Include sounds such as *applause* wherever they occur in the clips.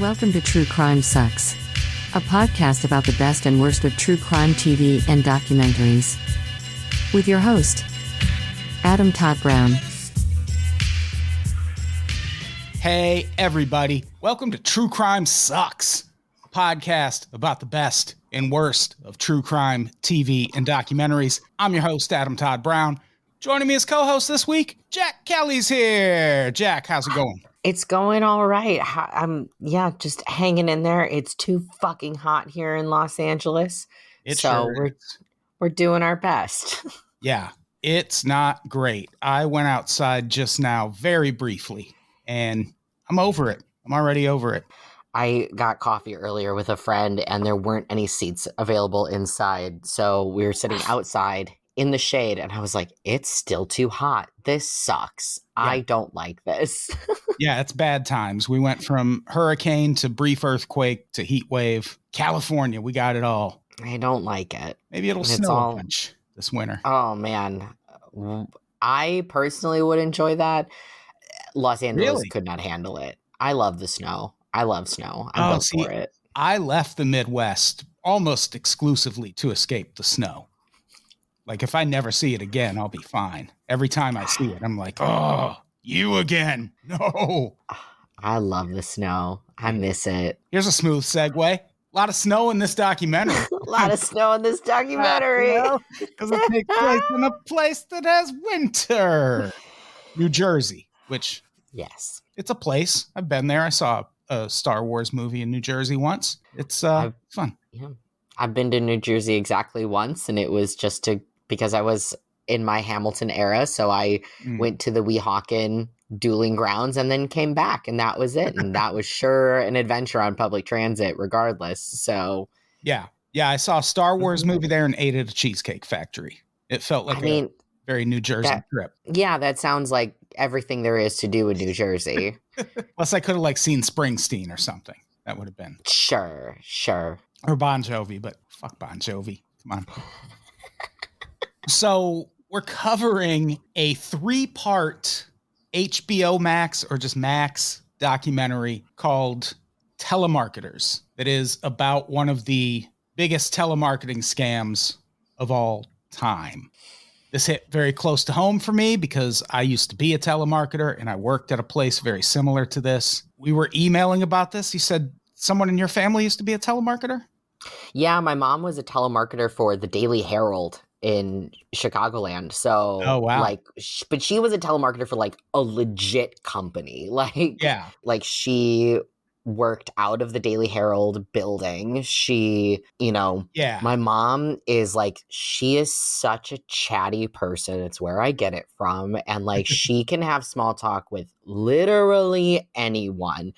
Welcome to True Crime Sucks, a podcast about the best and worst of true crime TV and documentaries. With your host, Adam Todd Brown. Hey, everybody. Welcome to True Crime Sucks, a podcast about the best and worst of true crime TV and documentaries. I'm your host, Adam Todd Brown. Joining me as co host this week, Jack Kelly's here. Jack, how's it going? It's going all right. I'm yeah, just hanging in there. It's too fucking hot here in Los Angeles. It so sure we're is. we're doing our best. *laughs* Yeah, it's not great. I went outside just now, very briefly, and I'm over it. I'm already over it. I got coffee earlier with a friend and there weren't any seats available inside. So we were sitting *sighs* outside in the shade and I was like, it's still too hot. This sucks. I don't like this. *laughs* Yeah, it's bad times. We went from hurricane to brief earthquake to heat wave. California, we got it all. I don't like it. Maybe it'll It's snow all- a bunch this winter. Oh man. I personally would enjoy that. Los Angeles Really? could not handle it. I love the snow. I love snow. I'm Oh, see, for it. I left the Midwest almost exclusively to escape the snow. Like if I never see it again, I'll be fine. Every time I see it, I'm like, oh, you again. *laughs* No. I love the snow. I miss it. Here's a smooth segue. A lot of snow in this documentary. A lot of snow in this documentary. Because it takes place in a place that has winter. New Jersey, which Yes. it's a place. I've been there. I saw a Star Wars movie in New Jersey once. It's uh, I've- fun. Yeah. I've been to New Jersey exactly once, and it was just to because I was in my Hamilton era. So I Mm. went to the Weehawken dueling grounds and then came back, and that was it. And that was sure an adventure on public transit, regardless. So, Yeah. Yeah. I saw a Star Wars movie there and ate at a cheesecake factory. It felt like Mm-hmm. I mean, very New Jersey that- trip. yeah, that sounds like everything there is to do in New Jersey. *laughs* Plus, I could have like seen Springsteen or something. That would have been sure, sure. or Bon Jovi, but fuck Bon Jovi. Come on. So we're covering a three-part HBO Max or just Max documentary called Telemarketers. That is about one of the biggest telemarketing scams of all time. This hit very close to home for me because I used to be a telemarketer and I worked at a place very similar to this. We were emailing about this. You said someone in your family used to be a telemarketer? Yeah, my mom was a telemarketer for the Daily Herald in Chicagoland. So, Oh, wow. like, sh- but she was a telemarketer for like a legit company. *laughs* Like, Yeah. like she worked out of the Daily Herald building. She, you know, Yeah. my mom is like, she is such a chatty person. It's where I get it from. And like, she *laughs* can have small talk with literally anyone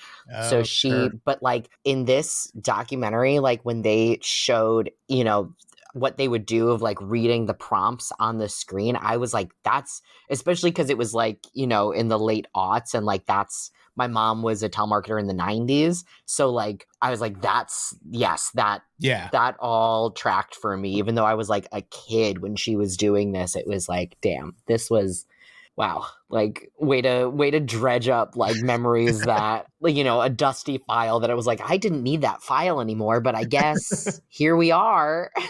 so Oh, she sure. but like in this documentary like when they showed you know what they would do of like reading the prompts on the screen i was like that's especially because it was like you know in the late aughts and like that's my mom was a telemarketer in the 90s so like i was like that's yes that Yeah. that all tracked for me even though i was like a kid when she was doing this it was like damn this was wow like way to way to dredge up like *laughs* memories that like you know a dusty file that i was like i didn't need that file anymore but i guess *laughs* here we are *laughs*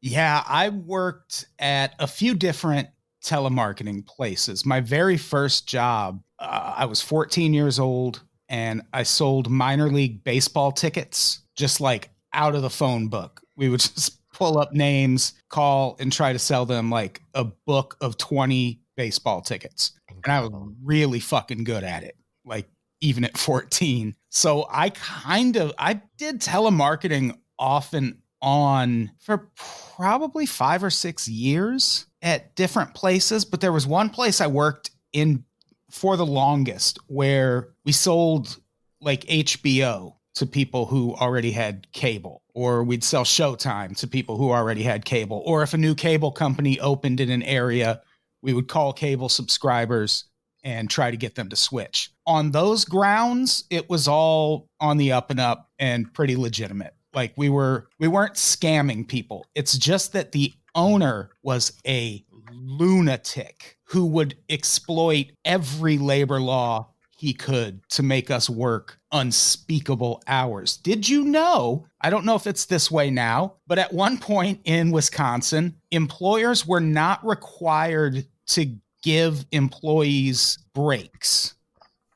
Yeah, I worked at a few different telemarketing places. My very first job, uh, I was 14 years old and I sold minor league baseball tickets just like out of the phone book. We would just pull up names, call, and try to sell them like a book of 20 baseball tickets. And I was really fucking good at it, like even at 14. So I kind of I did telemarketing off and on for probably 5 or 6 years at different places, but there was one place I worked in for the longest where we sold like HBO to people who already had cable or we'd sell Showtime to people who already had cable or if a new cable company opened in an area we would call cable subscribers and try to get them to switch. On those grounds, it was all on the up and up and pretty legitimate. Like we were we weren't scamming people. It's just that the owner was a lunatic who would exploit every labor law he could to make us work unspeakable hours. Did you know? I don't know if it's this way now, but at one point in Wisconsin, employers were not required to give employees breaks.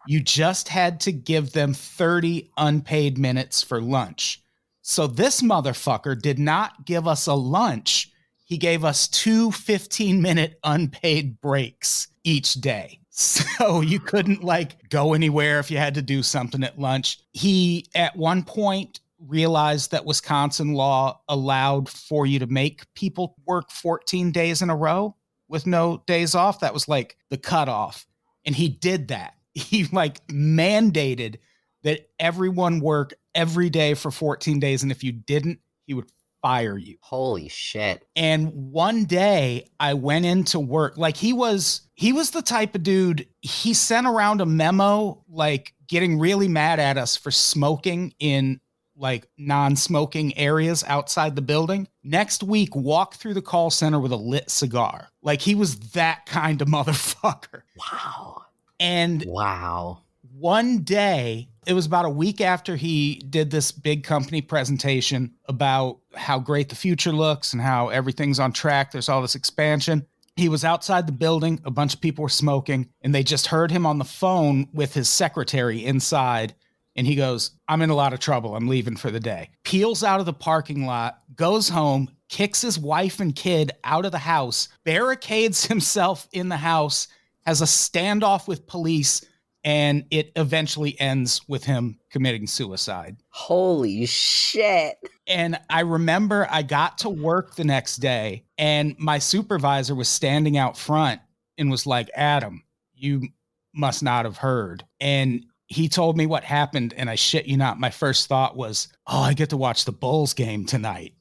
You just had to give them 30 unpaid minutes for lunch. So this motherfucker did not give us a lunch. He gave us two 15 minute unpaid breaks each day. So *laughs* you couldn't like go anywhere if you had to do something at lunch. He at one point realized that Wisconsin law allowed for you to make people work 14 days in a row with no days off. That was like the cutoff. And he did that. *laughs* He like mandated that everyone work every day for 14 days. And if you didn't, he would fire you. Holy shit. And one day I went into work. Like he was he was the type of dude, he sent around a memo like getting really mad at us for smoking in like non-smoking areas outside the building. Next week walk through the call center with a lit cigar. Like he was that kind of *laughs* motherfucker. Wow. And Wow. one day it was about a week after he did this big company presentation about how great the future looks and how everything's on track. There's all this expansion. He was outside the building. A bunch of people were smoking and they just heard him on the phone with his secretary inside and he goes i'm in a lot of trouble. I'm leaving for the day. Peels out of the parking lot goes home kicks his wife and kid out of the house barricades *laughs* himself in the house has a standoff with police and it eventually ends with him committing suicide. Holy shit. And I remember I got to work the next day, and my supervisor was standing out front and was like, Adam, you must not have heard. And he told me what happened, and I shit you not, my first thought was, Oh, I get to watch the Bulls game tonight.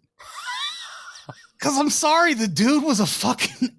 *laughs* Cause I'm sorry, the dude was a fucking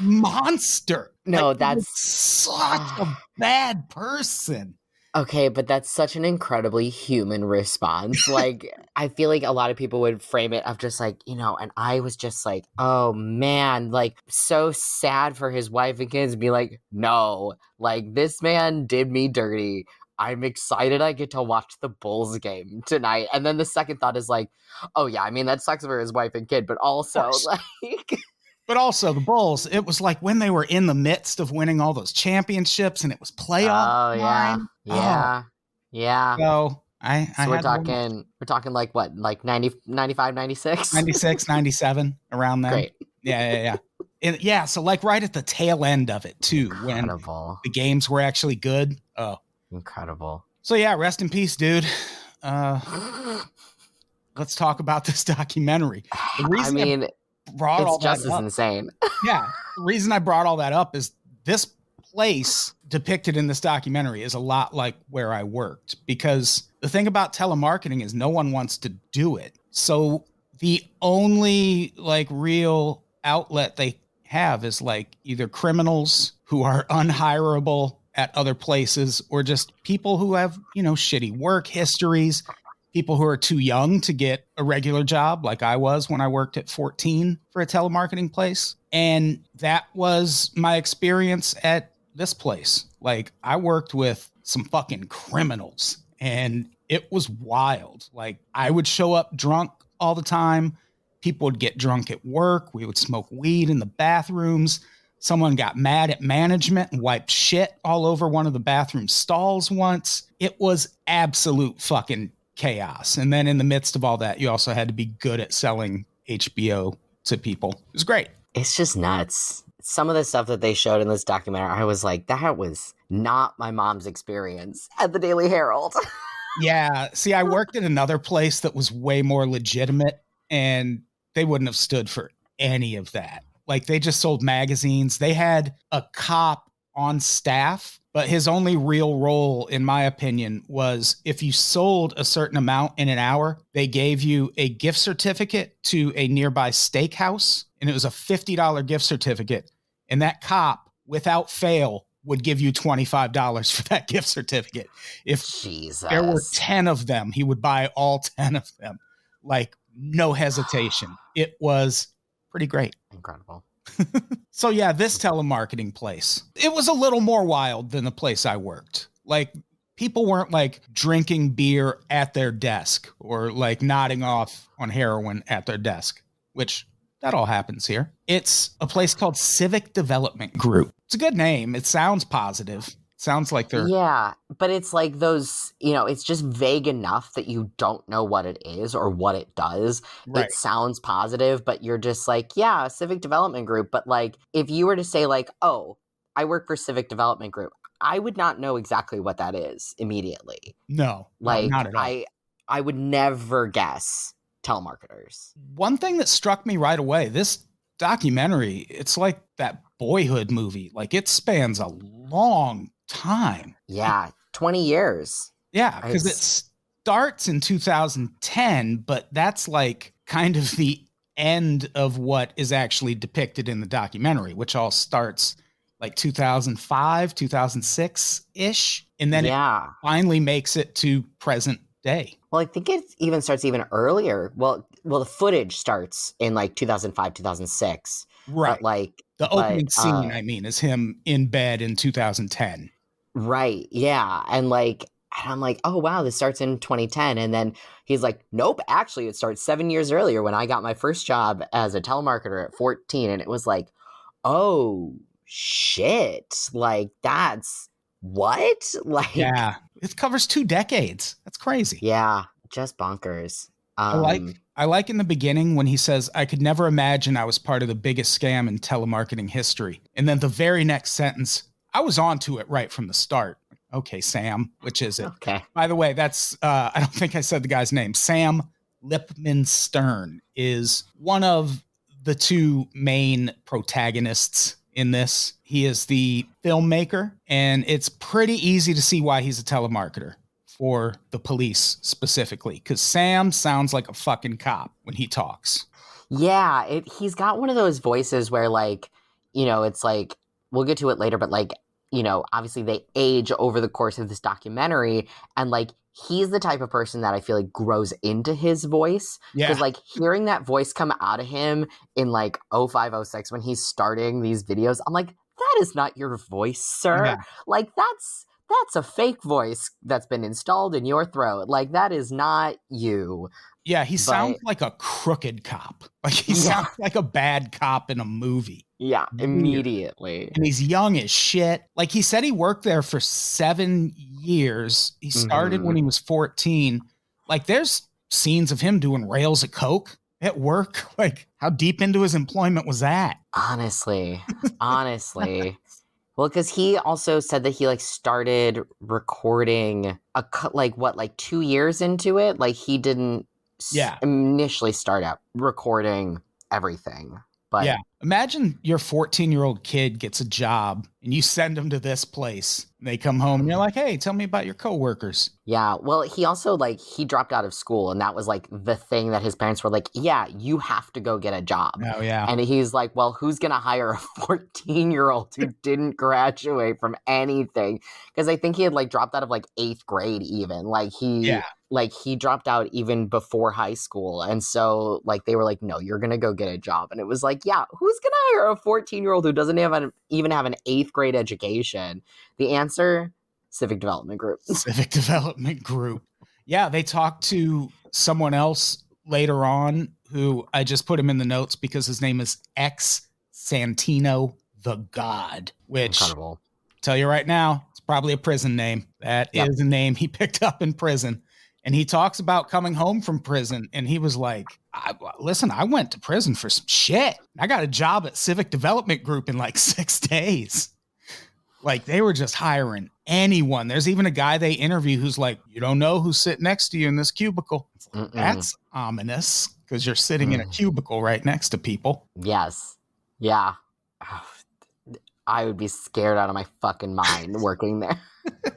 monster. No, Like, that's such a *sighs* bad person. okay, but that's such an incredibly human response. *laughs* Like, I feel like a lot of people would frame it of just like, you know, and I was just like, oh man, like so sad for his wife and kids. Be like, no, like this man did me dirty. I'm excited I get to watch the Bulls game tonight. And then the second thought is like, oh yeah, I mean that sucks for his wife and kid, but also *laughs* like But also the Bulls, it was like when they were in the midst of winning all those championships and it was playoff Oh yeah. time. Yeah. Yeah. So I, I we're had one- talking we're talking like what? Like 90 95 96? 96, *laughs* 97, around then. Great. Yeah, yeah, yeah. And yeah, so like right at the tail end of it too, when Incredible. the games were actually good. Oh. Incredible. So yeah, rest in peace, dude. Uh *laughs* let's talk about this documentary. The reason I mean, Brought all it's just that as up. insane. *laughs* yeah. The reason I brought all that up is this place depicted in this documentary is a lot like where I worked because the thing about telemarketing is no one wants to do it. So the only like real outlet they have is like either criminals who are *laughs* unhirable at other places or just people who have, you know, shitty work histories, people who are too young to get a regular job like I was when I worked at 14 for a telemarketing place. And that was my experience at this place. Like I worked with some fucking criminals and it was wild. Like I would show up drunk all the time. People would get drunk at work. We would smoke weed in the bathrooms. Someone got mad at management and wiped shit all over one of the bathroom stalls once. It was absolute fucking chaos. And then in the midst of all that, you also had to be good at selling HBO to people. It was great. It's just nuts. Some of the stuff that they showed in this documentary, I was like, that was not my mom's experience at the Daily Herald. *laughs* Yeah. See, I worked at another place that was way more legitimate and they wouldn't have stood for any of that. Like they just sold magazines. They had a cop on staff, but his only real role, in my opinion, was if you sold a certain amount in an hour, they gave you a gift certificate to a nearby steakhouse. And it was a $50 gift certificate. And that cop, without fail, would give you $25 for that *laughs* gift certificate. If Jesus. there were 10 of them he would buy all 10 of them like no hesitation it was pretty great Incredible. *laughs* so yeah this telemarketing place it was a little more wild than the place i worked like people weren't like drinking beer at their desk or like nodding off on heroin at their desk, which that all happens here. It's a place called Civic Development Group. It's a good name. It sounds positive. Sounds like they're Yeah, but it's like those, you know, it's just vague enough that you don't know what it is or what it does. right. It sounds positive, but you're just like, yeah, civic development group. But like, if you were to say, like, oh, I work for civic development group, I would not know exactly what that is immediately. No, Like, not at all. I, I would never guess telemarketers. One thing that struck me right away, this documentary, it's like that boyhood movie. Like it spans a long time. Yeah, 20 years. Yeah, because it starts in 2010, but that's like kind of the end of what is actually depicted in the documentary, which all starts like 2005, 2006 ish. And then it yeah. finally makes it to present day. Well, I think it even starts even earlier. Well, well, the footage starts in like 2005, 2006. Right. But like, the but, opening scene, uh, I mean, is him in bed in 2010. Right. Yeah. And like, and I'm like, oh, wow, this starts in 2010. And then he's like, nope, actually, it starts seven years earlier when I got my first job as a telemarketer at 14. And it was like, oh, shit. Like, that's what? *laughs* Like, Yeah. It covers two decades. That's crazy. yeah, just bonkers. Um, I like I like in the beginning when he says, I could never imagine I was part of the biggest scam in telemarketing history. And then the very next sentence, I was onto it right from the start. Okay, Sam, which is it? Okay. By the way, that's uh I don't think I said the guy's name. Sam Lipman Stern is one of the two main protagonists in this. He is the filmmaker, and it's pretty easy to see why he's a telemarketer for the police specifically. Because Sam sounds like a fucking cop when he talks. Yeah, it, he's got one of those voices where, like, you know, it's like we'll get to it later, but like, you know, obviously they age over the course of this documentary, and like he's the type of person that I feel like grows into his voice Yeah. because like hearing that voice come out of him in like 0506 when he's starting these videos, I'm like, that is not your voice, sir. Yeah. Like that's that's a fake voice that's been installed in your throat. Like that is not you. Yeah, he But- sounds like a crooked cop. *laughs* Like he Yeah. sounds like a bad cop in a movie. Yeah, immediately. and he's young as shit. Like he said, he worked there for seven years. He started when mm-hmm. he was 14. Like there's scenes of him doing rails of coke at work. *laughs* Like how deep into his employment was that? Honestly, *laughs* honestly. Well, because he also said that he like started recording a cut like what like two years into it. Like he didn't s- Yeah. initially start out recording everything, but yeah. Imagine your 14 year old kid gets a job and you send them to this place. They come home and you're like, hey, tell me about your coworkers. Yeah, well, he also like he dropped out of school, and that was like the thing that his parents were like, "Yeah, you have to go get a job." Oh, yeah. And he's like, "Well, who's gonna hire a fourteen-year-old who *laughs* didn't graduate from anything?" Because I think he had like dropped out of like eighth grade, even like he, Yeah. Like he dropped out even before high school, and so like they were like, "No, you're gonna go get a job," and it was like, "Yeah, who's gonna hire a fourteen-year-old who doesn't have an, even have an eighth grade education?" The answer: Civic Development Group. *laughs* Civic Development Group. Yeah, they talked to someone else later on who I just put him in the notes because his name is X Santino the God, which Incredible. tell you right now, it's probably a prison name. That is Yep. a name he *laughs* picked up in prison. And he talks about coming home from prison. And he was like, I, listen, I went to prison for some shit. I got a job at Civic Development Group in like *laughs* six days. Like they were just hiring anyone. There's even a guy they interview who's like, you don't know who's sitting next to you in this cubicle. Like, That's ominous because you're sitting in a Mm. cubicle right next to people. Yes. Yeah. *sighs* I would be scared out of my fucking mind working there. *laughs*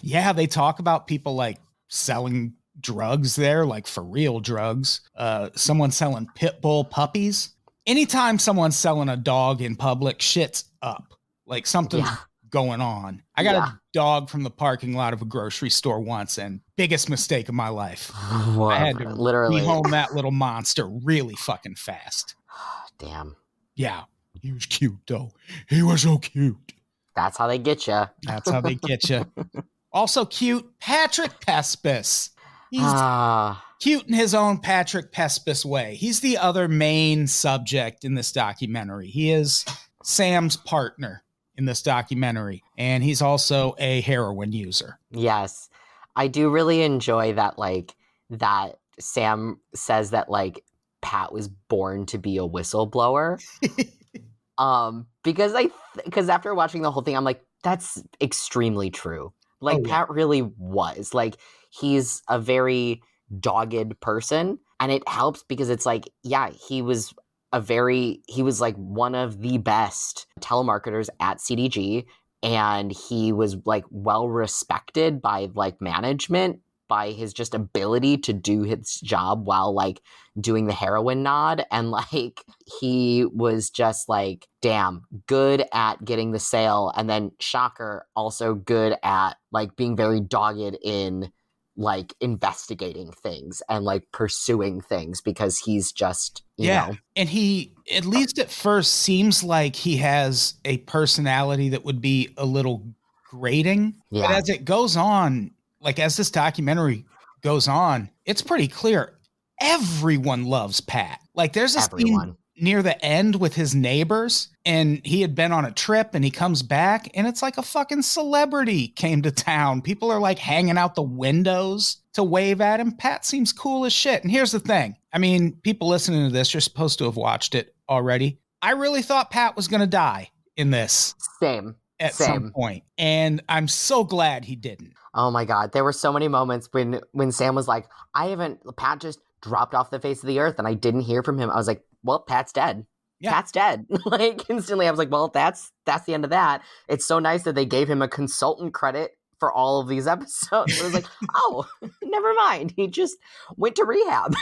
Yeah, they talk about people like selling drugs there, like for real drugs. Uh, someone selling pit bull puppies. Anytime someone's selling a dog in public, shit's up. Like something's Yeah. going on. I got Yeah. a dog from the parking lot of a grocery store once, and biggest mistake of my life. *laughs* Whatever. I had to Literally. Be home that *laughs* little monster really fucking fast. *sighs* Damn. Yeah, he was cute though. He was so cute. That's how they get you. That's how they get you. *laughs* Also cute, Patrick Pespas. He's Ah, cute in his own Patrick Pespas way. He's the other main subject in this documentary. He is Sam's partner in this documentary, and he's also a heroin user. yes. I do really enjoy that like that Sam says that like Pat was born to be a whistleblower. *laughs* um because I because after watching the whole thing I'm like that's extremely true. Oh, like Oh, yeah. Pat really was. Like he's a very dogged person and it helps because it's like yeah, he was a very he was like one of the best telemarketers at CDG and he was like well respected by like management by his just ability to do his job while like doing the heroin nod and like he was just like damn good at getting the sale and then shocker also good at like being very dogged in like investigating things and like pursuing things because he's just you Yeah. know And he, at least at first, seems like he has a personality that would be a little grating. But as it goes on, like as this documentary goes on, it's pretty clear everyone loves Pat. Like there's a scene everyone near the end with his neighbors and he had been on a trip and he comes back and it's like a fucking celebrity came to town. People are like hanging out the windows to wave at him. Pat seems cool as shit. And here's the thing. I mean, people listening to this, you're supposed to have watched it already. I really thought Pat was going to die in this same at some point, And I'm so glad he didn't. Oh my god, there were so many moments when when Sam was like, "I haven't." Pat just dropped off the face of the earth, and I didn't hear from him. I was like, "Well, Pat's dead. Yeah. Pat's dead." *laughs* like instantly, I was like, "Well, that's that's the end of that." It's so nice that they gave him a consultant credit for all of these *laughs* episodes. I was like, *laughs* "Oh, never mind. He just went to rehab."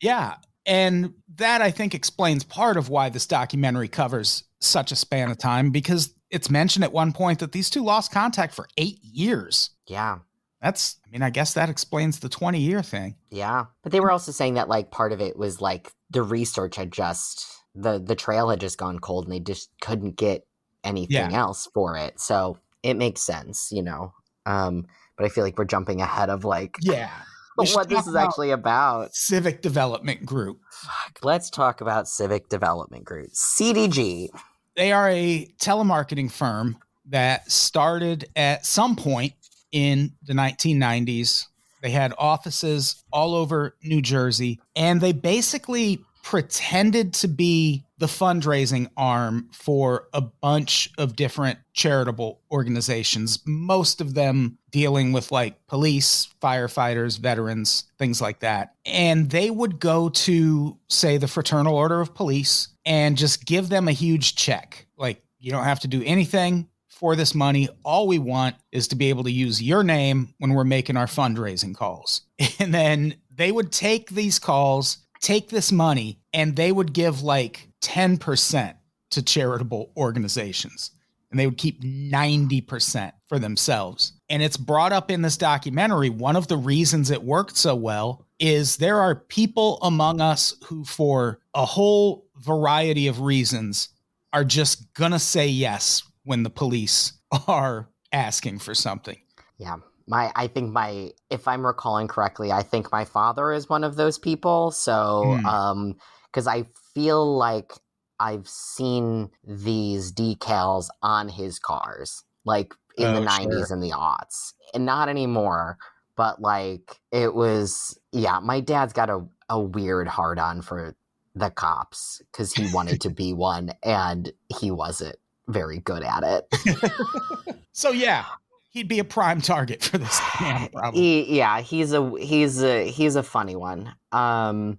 Yeah. And that I think explains part of why this documentary covers such a span of time because it's mentioned at one point that these two lost contact for eight years. yeah, That's, I mean, I guess that explains the 20 year thing. yeah. But they were also saying that like part of it was like the research had just the the trail had just gone cold, and they just couldn't get anything else for it. So it makes sense, you know. Um, but I feel like we're jumping ahead of like Yeah. *laughs* What this is actually about. Civic Development Group. Fuck, Let's talk about Civic Development Group, CDG. They are a telemarketing firm that started at some point in the 1990s. They had offices all over New Jersey, and they basically pretended to be the fundraising arm for a bunch of different charitable organizations, most of them dealing with like police, firefighters, veterans, things like that. And they would go to, say, the Fraternal Order of Police and just give them a huge check. Like, you don't have to do anything for this money. All we want is to be able to use your name when we're making our fundraising calls. *laughs* And then they would take these calls, take this money, and they would give like 10% to charitable organizations. And they would keep 90% for themselves. And it's brought up in this documentary. One of the reasons it worked so well is there are people among us who, for a whole variety of reasons, are just gonna say yes when the police *laughs* are asking for something. Yeah. My I think my if I'm recalling correctly, I think my father is one of those people. So Hmm. um cuz I feel like I've seen these decals on his cars like in the Oh, 90s and the aughts. And not anymore, but like it was yeah, my dad's got a a weird hard on for the cops cuz he wanted to be one and he wasn't very good at it. *laughs* So yeah, he'd be a prime target for this. *sighs* He, yeah, he's a he's a he's a funny one. Um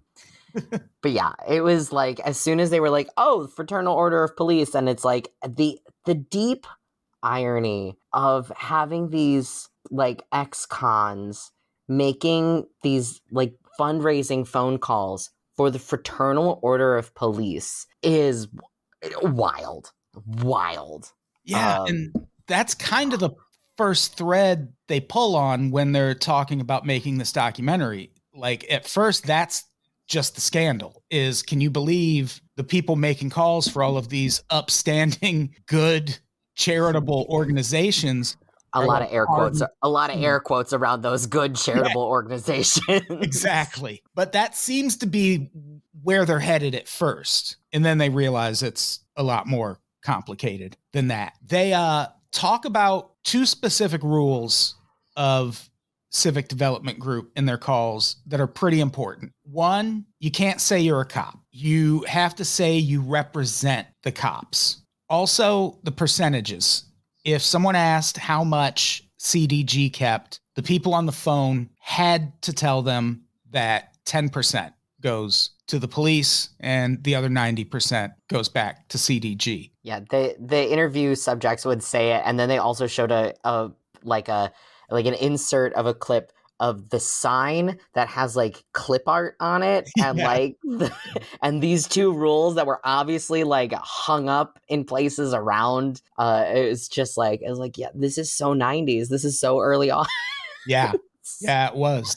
*laughs* but yeah, it was like as soon as they were like, "Oh, Fraternal Order of Police," and it's like the the deep irony of having these like ex-cons making these like fundraising phone calls for the Fraternal Order of Police is wild. Wild. Yeah, Um, and that's kind of the first thread they pull on when they're talking about making this documentary. Like at first that's just the scandal is can you believe the people making calls for all of these upstanding *laughs* good charitable organizations a lot of air quotes a lot of air quotes around those good *laughs* charitable organizations exactly. But that seems to be where they're headed at first. And then they realize it's a lot more complicated than that. They uh, talk about two specific rules of civic development group in their calls that are pretty important. One, you can't say you're a cop. You have to say you represent the cops. Also, the percentages. If someone asked how much CDG kept, the people on the phone had to tell them that 10% goes to the police and the other 90% goes back to CDG. Yeah, the the interview subjects would say it, and then they also showed a, a like a like an insert of a clip of the sign that has like clip art on it, *laughs* and Yeah. like *laughs* and these two rules that were obviously like hung up in places around. Uh, it was just like it was like, yeah, this is so '90s. This is so early on. Yeah. *laughs* Yeah, it was.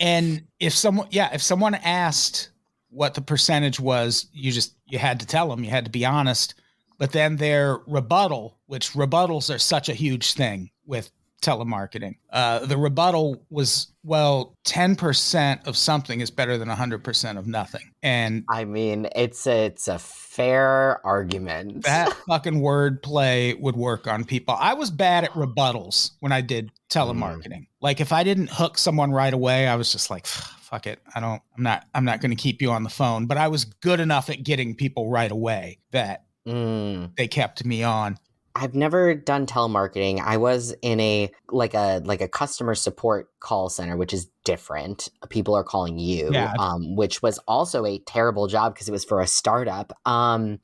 And if someone, yeah, if someone asked what the percentage was, you just you had to tell them. You had to be honest. But then their rebuttal, which rebuttals are such a huge thing with telemarketing, uh, the rebuttal was well, ten percent of something is better than hundred percent of nothing, and I mean, it's a, it's a fair argument. that *laughs* fucking wordplay would work on people. I was bad at rebuttals when I did telemarketing. Like if I didn't hook someone right away, I was just like, fuck it. I don't I'm not I'm not going to keep you on the phone, but I was good enough at getting people right away that Mm. they kept me on. I've never done telemarketing. I was in a like a like a customer support call center, which is different. People are calling you, Yeah. um, which was also a terrible job because it was for a startup. Um,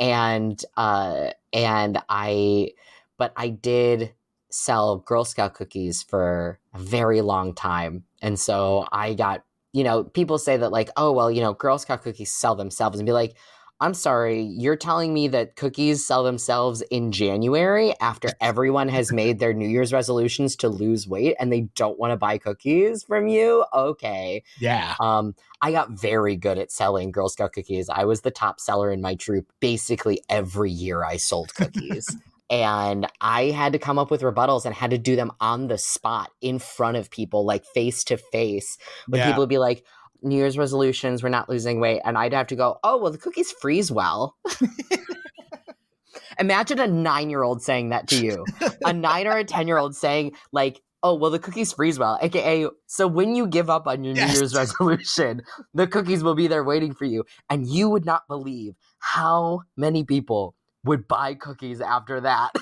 and uh, and I, but I did sell Girl Scout cookies for a very long time, and so I got you know people say that like oh well you know Girl Scout cookies sell themselves and be like. I'm sorry, you're telling me that cookies sell themselves in January after everyone has *laughs* made their New Year's resolutions to lose weight and they don't want to buy cookies from you? Okay. Yeah. Um, I got very good at selling Girl Scout cookies. I was the top seller in my troop basically every year I sold cookies. *laughs* and I had to come up with rebuttals and had to do them on the spot in front of people, like face to face. When Yeah. people would be like, New Year's resolutions, we're not losing weight. And I'd have to go, oh, well, the cookies freeze well. *laughs* Imagine a nine year old saying that to you. a nine or a 10 year old saying, like, oh, well, the cookies freeze well. AKA, so when you give up on your Yes. New Year's *laughs* resolution, the cookies will be there waiting for you. And you would not believe how many people would buy cookies after that.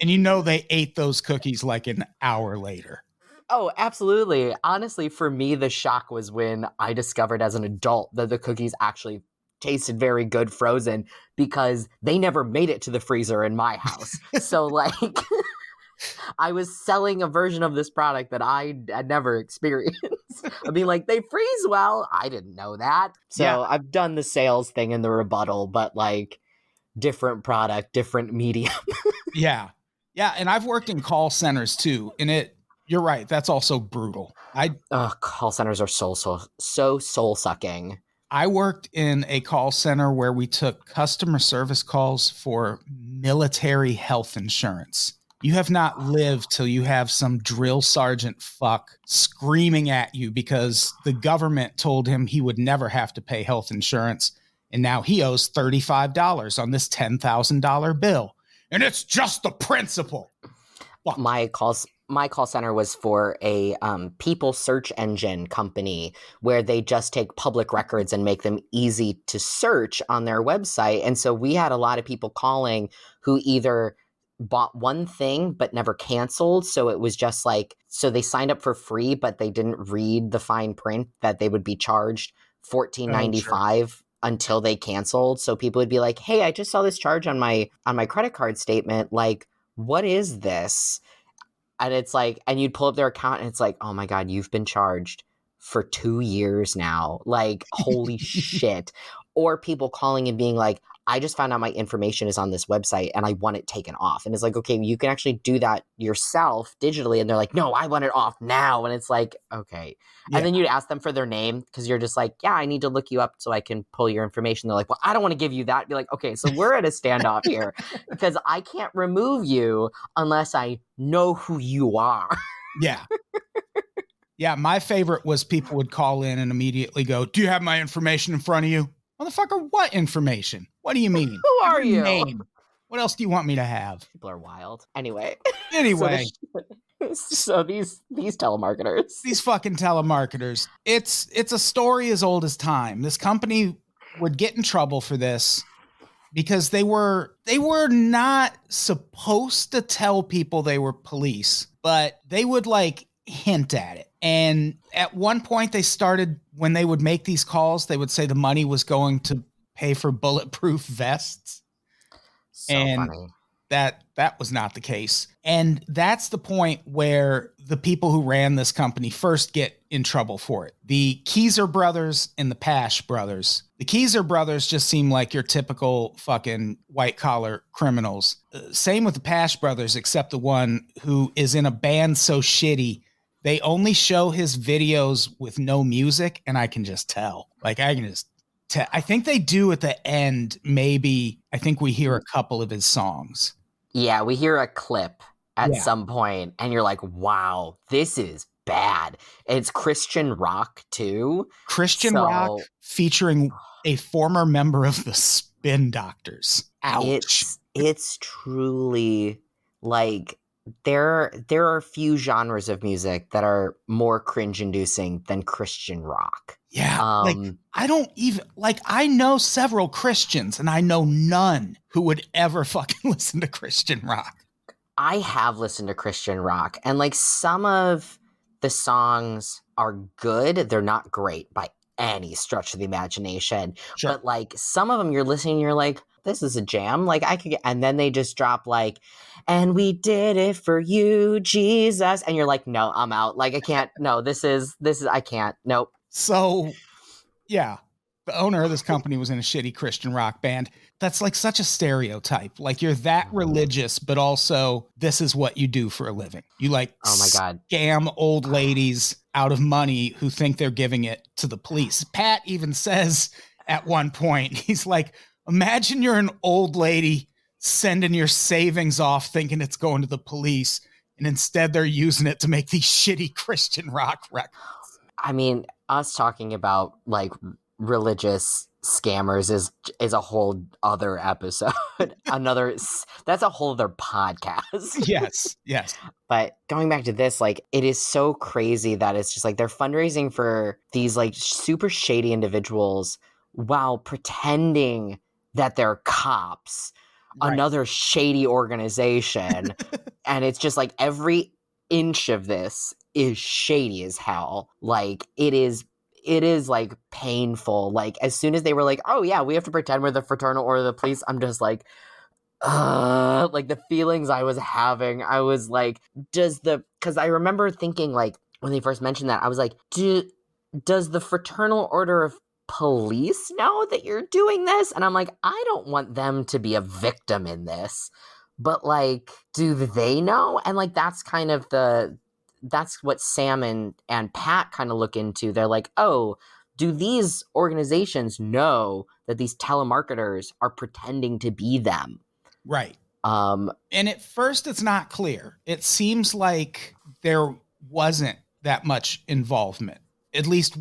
And you know they ate those cookies like an hour later. Oh, absolutely. Honestly, for me, the shock was when I discovered as an adult that the cookies actually tasted very good frozen because they never made it to the freezer in my house. so, *laughs* like, *laughs* I was selling a version of this product that I had never experienced. *laughs* I mean, like, they freeze well. I didn't know that. So, Yeah. I've done the sales thing in the rebuttal, but like, different product, different medium. Yeah. Yeah, and I've worked in call centers too, and it you're right, that's also brutal. I Ugh, call centers are so, so, so soul sucking. I worked in a call center where we took customer service calls for military health insurance. You have not lived till you have some drill sergeant fuck screaming at you because the government told him he would never have to pay health insurance. And now he owes $35 on this $10,000 bill. And it's just the principle. Fuck. my calls my call center was for a um, people search engine company where they just take public records and make them easy to search on their website. And so we had a lot of people calling who either bought one thing but never canceled. So it was just like so they signed up for free but they didn't read the fine print that they would be charged 14.95 until they canceled. So people would be like hey i just saw this charge on my on my credit card statement. Like what is this and it's like and you'd pull up their account and it's like oh my god you've been charged for two years now. Like holy *laughs* shit. Or people calling and being like, I just found out my information is on this website and I want it taken off. And it's like, okay, you can actually do that yourself digitally. And they're like, no, I want it off now. And it's like, okay. Yeah. And then you'd ask them for their name because you're just like, yeah, I need to look you up so I can pull your information. They're like, well, I don't want to give you that. Be like, okay, so we're at a standoff here *laughs* because I can't remove you unless I know who you are. Yeah. yeah. My favorite was people would call in and immediately go, Do you have my information in front of you? Motherfucker, what information? What do you mean? *laughs* Who are Your you? Name. What else do you want me to have? People are wild. Anyway. *laughs* Anyway, So, the- *laughs* so these these telemarketers. these fucking telemarketers. It's it's a story as old as time. This company would get in trouble for this because they were they were not supposed to tell people they were police, but they would like hint at it. And at one point they started when they would make these calls, they would say the money was going to pay for bulletproof vests. So And- funny. that that was not the case and that's the point where the people who ran this company first get in trouble for it the Keyser brothers and the Pasch brothers the Keyser brothers just seem like your typical fucking white collar criminals Uh, same with the Pasch brothers except the one who is in a band so shitty they only show his videos with no music and I can just tell like I can just tell I think they do at the end maybe I think we hear a couple of his songs Yeah, we hear a clip at Yeah. some point, and you're like, "Wow, this is bad." It's Christian rock too. Christian So- rock featuring a *sighs* former member of the Spin Doctors. Ouch. It's it's truly like there there are few genres of music that are more cringe inducing than Christian rock. yeah. Um like I don't even like I know several Christians and I know none who would ever *laughs* fucking listen to Christian rock. I have listened to Christian rock and like some of the songs are good, they're not great by any stretch of the imagination. Sure. But like some of them you're listening you're like this is a jam. Like I could get and then they just drop like and we did it for you Jesus and you're like no, I'm out. Like I can't no, this is this is I can't. Nope. So yeah. The owner of this company was in a shitty Christian rock band. That's like such a stereotype. Like you're that religious, but also this is what you do for a living. You like Oh my god. scam old ladies out of money who think they're giving it to the police. Pat even says at one point, *laughs* he's like, Imagine you're an old lady sending your savings off thinking it's going to the police, and instead they're using it to make these *laughs* shitty Christian rock records. I mean, us talking about like religious scammers is is a whole other episode. *laughs* Another that's a whole other podcast. *laughs* Yes, yes. But going back to this, like it is so crazy that it's just like they're fundraising for these like super shady individuals while pretending that they're cops. Right. Another shady organization. *laughs* and it's just like every inch of this is shady as hell. Like it is it is like painful. Like as soon as they were like, "Oh yeah, we have to pretend we're the fraternal order of the police," I'm just like, uh, like the feelings I was having. I was like, does the because I remember thinking like when they first mentioned that, I was like, do does the fraternal order of police know that you're doing this? And I'm like, I don't want them to be a victim in this. But like, do they know? And like that's kind of the that's what Sam and, and Pat kind of look into. They're like, oh, do these organizations know that these telemarketers are pretending to be them? Right. Um, And at first, it's not clear. It seems like there wasn't that much involvement, at least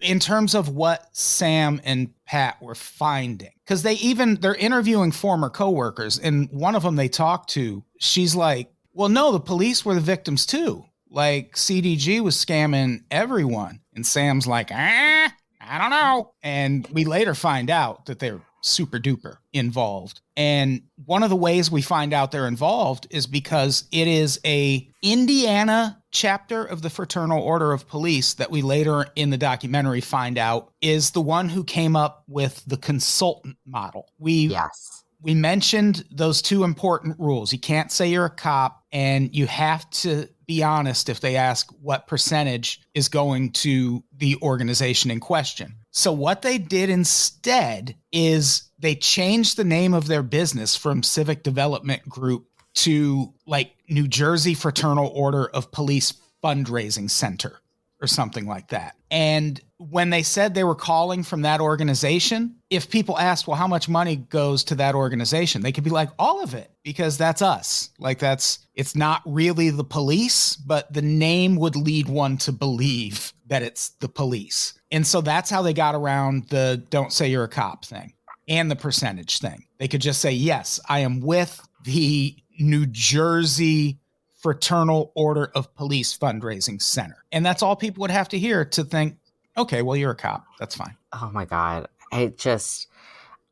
in terms of what Sam and Pat were finding. Because they even they're interviewing former coworkers, and one of them they talked to, she's like, "Well, no, the police were the victims too. Like CDG was scamming everyone." And Sam's like, "Ah, I don't know." And we later find out that they're super duper involved. And one of the ways we find out they're involved is because it is a Indiana chapter of the Fraternal Order of Police that we later in the documentary find out is the one who came up with the consultant model. We yes. we mentioned those two important rules. You can't say you're a cop, and you have to be honest if they ask what percentage is going to the organization in question. So what they did instead is they changed the name of their business from Civic Development Group to like New Jersey Fraternal Order of Police Fundraising Center or something like that. And when they said they were calling from that organization, if people asked, well, how much money goes to that organization? They could be like, all of it, because that's us. Like, that's, it's not really the police, but the name would lead one to believe that it's the police. And so that's how they got around the don't say you're a cop thing and the percentage thing. They could just say, yes, I am with the New Jersey Fraternal Order of Police Fundraising Center. And that's all people would have to hear to think, okay, well, you're a cop. That's fine. Oh my God. It just,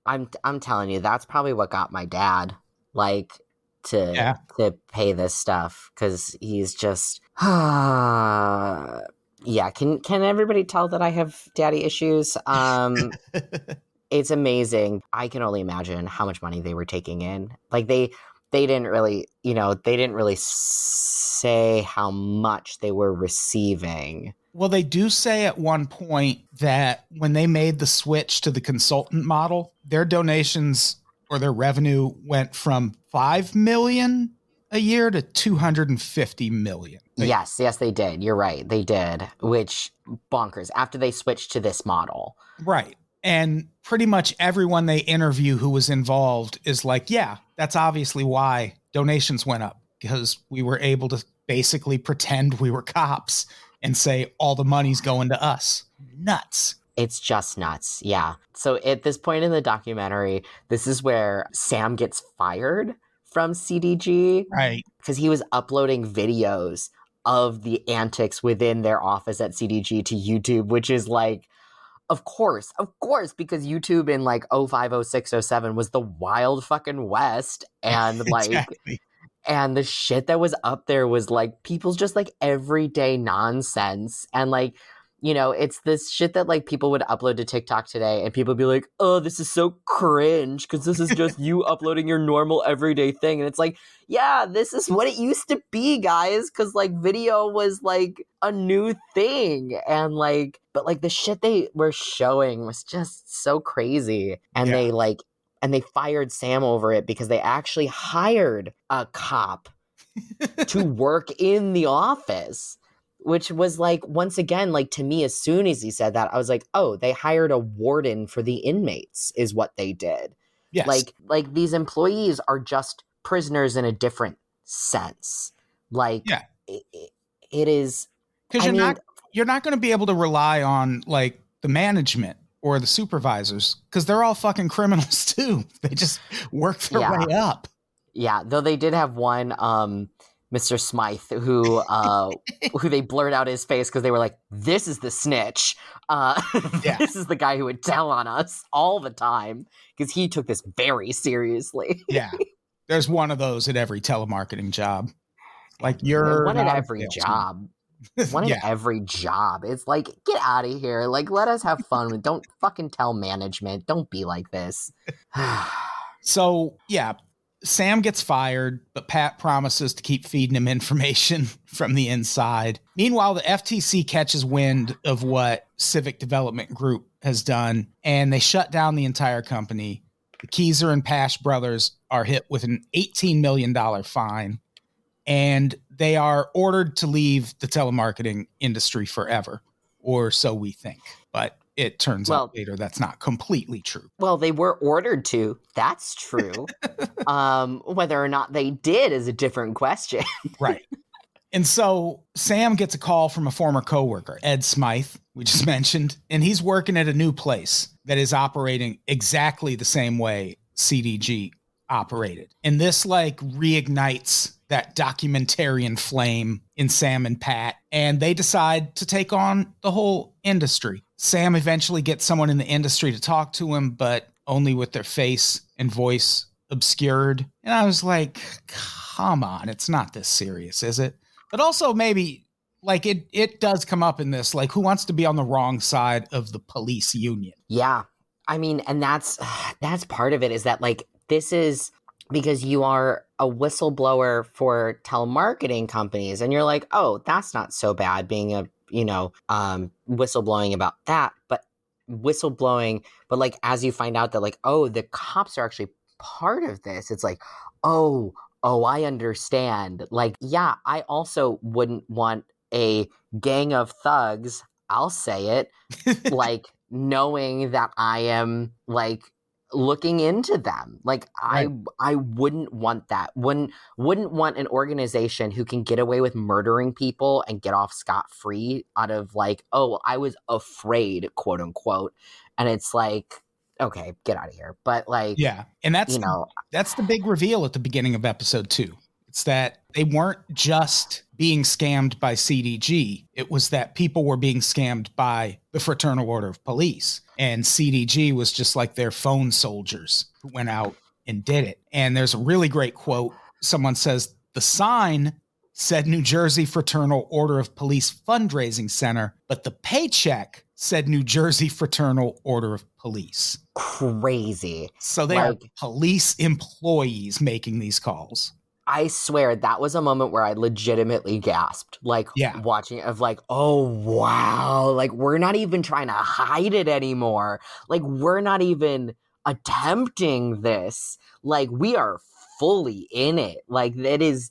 I'm, I'm telling you, that's probably what got my dad like to, Yeah. to pay this stuff. Cause he's just, *sighs* yeah. Can, can everybody tell that I have daddy issues? Um, *laughs* it's amazing. I can only imagine how much money they were taking in. Like they they didn't really, you know, they didn't really say how much they were receiving. Well, they do say at one point that when they made the switch to the consultant model, their donations or their revenue went from 5 million a year to 250 million. Yes, yes they did. You're right. They did, which bonkers after they switched to this model. Right. And pretty much everyone they interview who was involved is like, yeah, that's obviously why donations went up because we were able to basically pretend we were cops and say all the money's going to us. Nuts. It's just nuts. Yeah. So at this point in the documentary, this is where Sam gets fired from CDG Right. because he was uploading videos of the antics within their office at CDG to YouTube, which is like, of course, of course, because YouTube in like 05, 06, 07 was the wild fucking West. And *laughs* like, exactly. and the shit that was up there was like people's just like everyday nonsense. And like, you know, it's this shit that like people would upload to TikTok today and people would be like, oh, this is so cringe because this is just you uploading your normal everyday thing. And it's like, yeah, this is what it used to be, guys, because like video was like a new thing. And like, but like the shit they were showing was just so crazy. And Yeah. they like, and they fired Sam over it because they actually hired a cop to *laughs* work in the office which was like once again like to me as soon as he said that i was like oh they hired a warden for the inmates is what they did Yes. like like these employees are just prisoners in a different sense like Yeah. it, it- is because you're mean- not you're not going to be able to rely on like the management or the supervisors because they're all fucking criminals *laughs* too. They just work their Yeah. way up. yeah though they did have one um mr smythe who uh who they blurred out his face because they were like this is the snitch. Uh *laughs* Yeah. this is the guy who would tell on us all the time because he took this very seriously. Yeah. There's one of those at every telemarketing job. Like you're one at every job. *laughs* One yeah. at every job. It's like get out of here. Like let us have fun don't fucking tell management. Don't be like this. *sighs* So yeah, Sam gets fired, but Pat promises to keep feeding him *laughs* information from the inside. Meanwhile, the FTC catches wind of what Civic Development Group has done, and they shut down the entire company. The Keyser and Pasch brothers are hit with an $18 million fine, and they are ordered to leave the telemarketing industry forever, or so we think. But it turns Well- out later that's not completely true. well they were ordered to that's true *laughs* um whether or not they did is a different question Right. And so Sam gets a call from a former coworker, Ed Smythe, we just *laughs* mentioned, and he's working at a new place that is operating exactly the same way CDG operated. And this like reignites that documentarian flame in Sam and Pat, and they decide to take on the whole industry. Sam eventually gets someone in the industry to talk to him, but only with their face and voice obscured. And I was like, come on, it's not this serious, is it? But also maybe like it it does come up in this like who wants to be on the wrong side of the police union? Yeah. I mean, and that's *sighs* that's part of it is that like this is because you are a whistleblower for telemarketing companies and you're like, "Oh, that's not so bad being a, you know, um whistleblowing about that." But whistleblowing, but like as you find out that like, oh, the cops are actually part of this, it's like, oh, oh, I understand. Like, yeah, I also wouldn't want a gang of thugs, I'll say it, *laughs* like knowing that I am like looking into them. Like right. I I wouldn't want that. Wouldn't wouldn't want an organization who can get away with murdering people and get off scot free out of like, oh, I was afraid, quote unquote. And it's like, okay, get out of here. But like Yeah. And that's you know that's the big reveal at the beginning of episode two. It's that they weren't just being scammed by CDG. It was that people were being scammed by the Fraternal Order of Police. And CDG was just like their phone soldiers who went out and did it. And there's a really great quote. Someone says, The sign said New Jersey Fraternal Order of Police Fundraising Center, but the paycheck said New Jersey Fraternal Order of Police. Crazy. So they like, are police employees making these calls. I swear that was a moment where I legitimately gasped, like yeah. watching it of like, oh wow, like we're not even trying to hide it anymore. Like we're not even attempting this. Like we are fully in it. Like that is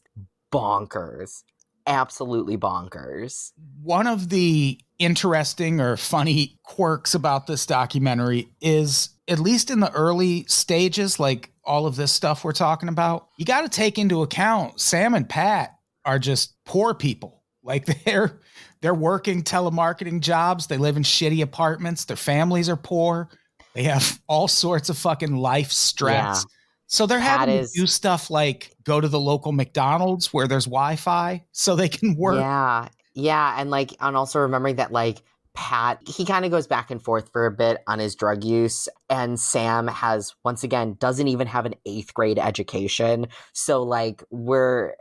bonkers. Absolutely bonkers. One of the interesting or funny quirks about this documentary is at least in the early stages, like all of this stuff we're talking about, you got to take into account Sam and Pat are just poor people. Like *laughs* they're they're working telemarketing jobs, they live in shitty apartments, their families are poor, they have all sorts of fucking life stress. Yeah. So they're Pat having is, to do stuff like go to the local McDonald's where there's Wi-Fi so they can work. Yeah. Yeah, and like and also remembering that like Pat, he kind of goes back and forth for a bit on his drug use. And Sam has, once again, doesn't even have an eighth grade education. So, like, we're,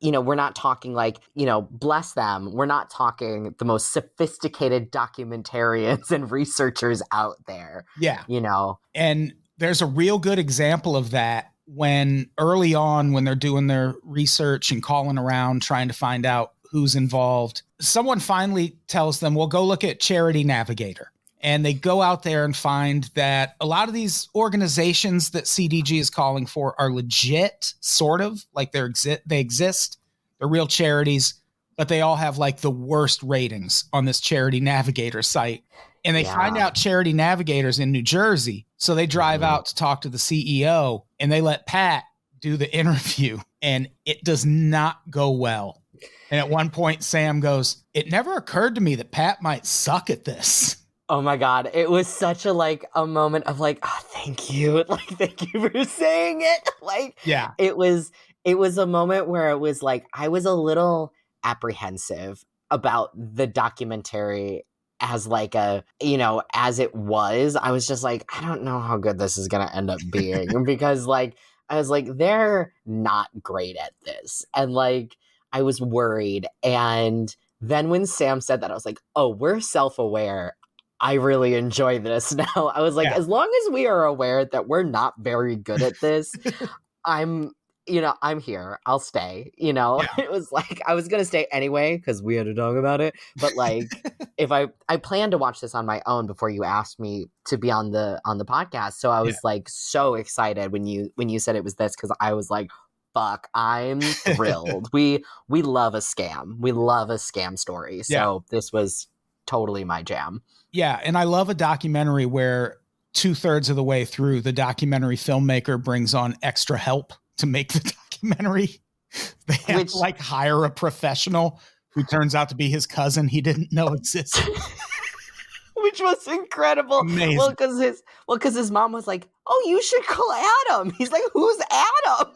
you know, we're not talking like, you know, bless them. We're not talking the most sophisticated documentarians *laughs* and researchers out there. Yeah. You know, and there's a real good example of that when early on, when they're doing their research and calling around trying to find out who's involved. Someone finally tells them, well, go look at Charity Navigator. And they go out there and find that a lot of these organizations that CDG is calling for are legit, sort of like they're exi- they exist. They're real charities, but they all have like the worst ratings on this Charity Navigator site. And they yeah. find out Charity Navigators in New Jersey. So they drive mm-hmm. out to talk to the CEO and they let Pat do the *laughs* interview. And it does not go well and at one point, Sam goes, It never occurred to me that Pat might suck at this. Oh my god, it was such a like a moment of like, oh, thank you. *laughs* Like thank you for saying it. *laughs* Like yeah. It was it was a moment where it was like I was a little apprehensive about the documentary as like a you know as it was i was just like i don't know how good this is gonna end up being *laughs* because like i was like they're not great at this and like I was worried. And then when Sam said that, I was like, oh, we're self aware. I really enjoy this *laughs* now. I was like, yeah. as long as we are aware that we're not very good at this, *laughs* I'm, you know, I'm here. I'll stay. You know, yeah. *laughs* it was like I was gonna stay anyway because we had to talk about it. But like, if I I planned to watch this on my own before you asked me to be on the on the podcast, so I was yeah. like so excited when you when you said it was this because I was like, fuck. I'm thrilled. *laughs* we we love a scam. We love a scam story. So yeah. this was totally my jam. Yeah, and I love a documentary where two thirds of the way through, the documentary filmmaker brings on extra help to make the *laughs* documentary. They have Which, to like hire a professional who turns out to be his cousin he didn't know existed. *laughs* Which was incredible. Amazing. Well, because his well, because his mom was like, "Oh, you should call Adam." He's like, "Who's Adam?"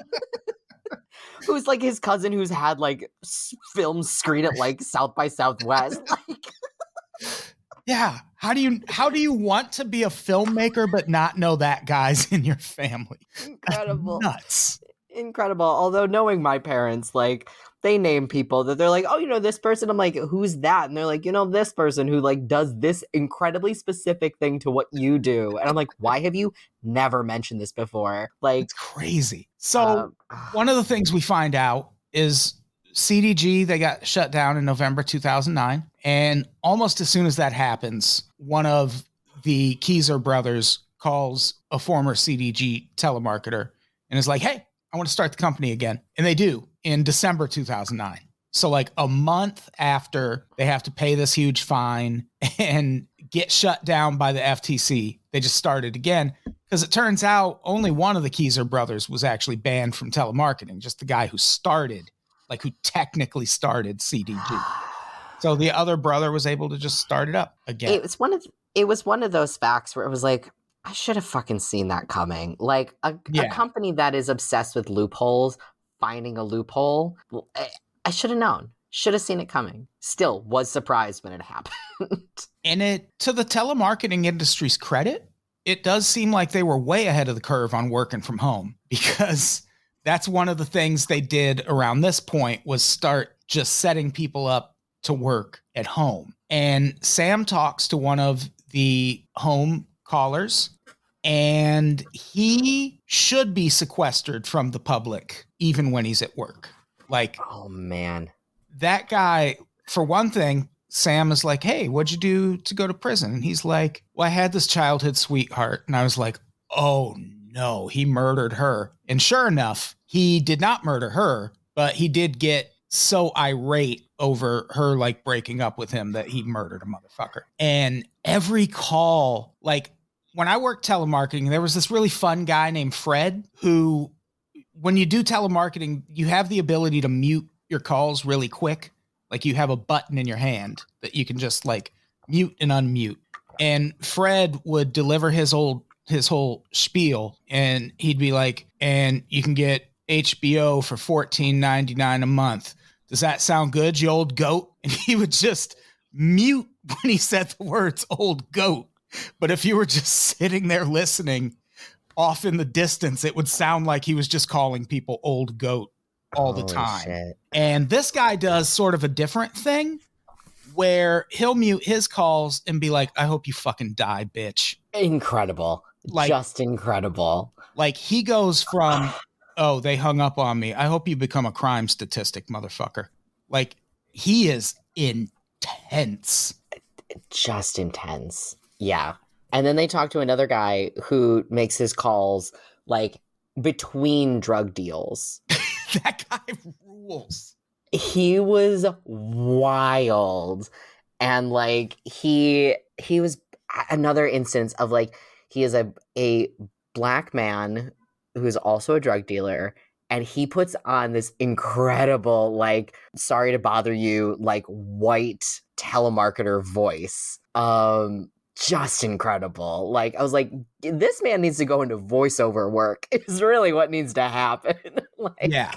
*laughs* who's like his cousin who's had like film screen at like South by Southwest. *laughs* Like, yeah. How do you how do you want to be a filmmaker but not know that guy's in your family? Incredible. That's nuts. Incredible. Although knowing my parents, like they name people that they're like, oh, you know, this person. I'm like, who's that? And they're like, you know, this person who like does this incredibly specific thing to what you do. And I'm like, why have you never mentioned this before? Like, it's crazy. So um, one of the things we find out is CDG, they got shut down in November 2009. And almost as soon as that happens, one of the Keyser brothers calls a former CDG telemarketer and is like, "Hey, I want to start the company again," and they do in December 2009. So like a month after they have to pay this huge fine *laughs* and get shut down by the FTC, they just started again because it turns out only one of the Keyser brothers was actually banned from telemarketing, just the guy who started, like who technically started CDG. So the other brother was able to just start it up again. It was one of it was one of those facts where it was like I should have fucking seen that coming. Like a, Yeah. a company that is obsessed with loopholes, finding a loophole. I, I should have known. Should have seen it coming. Still was surprised when it *laughs* happened. And it, to the telemarketing industry's credit, it does seem like they were way ahead of the curve on working from home *laughs* because that's one of the things they did around this point was start just setting people up to work at home. And Sam talks to one of the home callers and he should be sequestered from the public even when he's at work. Like oh man. that guy, for one thing, Sam is like, Hey, what'd you do to go to prison? And he's like, Well, I had this childhood sweetheart. And I was like, Oh no, he murdered her. And sure enough, he did not murder her, but he did get so irate over her like breaking up with him that he murdered a motherfucker. And every call, like when I worked telemarketing, there was this really fun guy named Fred who, when you do telemarketing, you have the ability to mute your calls really quick. Like you have a button in your hand that you can just like mute and unmute. And Fred would deliver his old his whole spiel and he'd be like, and you can get HBO for fourteen ninety nine a month. Does that sound good, you old goat? *laughs* And he would just mute when he said the words old goat. But if you were just sitting there listening off in the distance, it would sound like he was just calling people old goat all the time. shit. And this guy does sort of a different thing where he'll mute his calls and be like, I hope you fucking die, bitch. Incredible. Like- Just incredible. Like he goes from, oh, they hung up on me. I hope you become a crime statistic, motherfucker. Like he is intense. Just intense. Yeah. And then they talk to another guy who makes his calls like between drug deals. *laughs* that guy rules. he was wild and like he he was another instance of like he is a a black man who's also a drug dealer and he puts on this incredible like sorry to bother you like white telemarketer voice um just incredible like i was like this man needs to go into voiceover work *laughs* is really what needs to happen *laughs* like Yeah.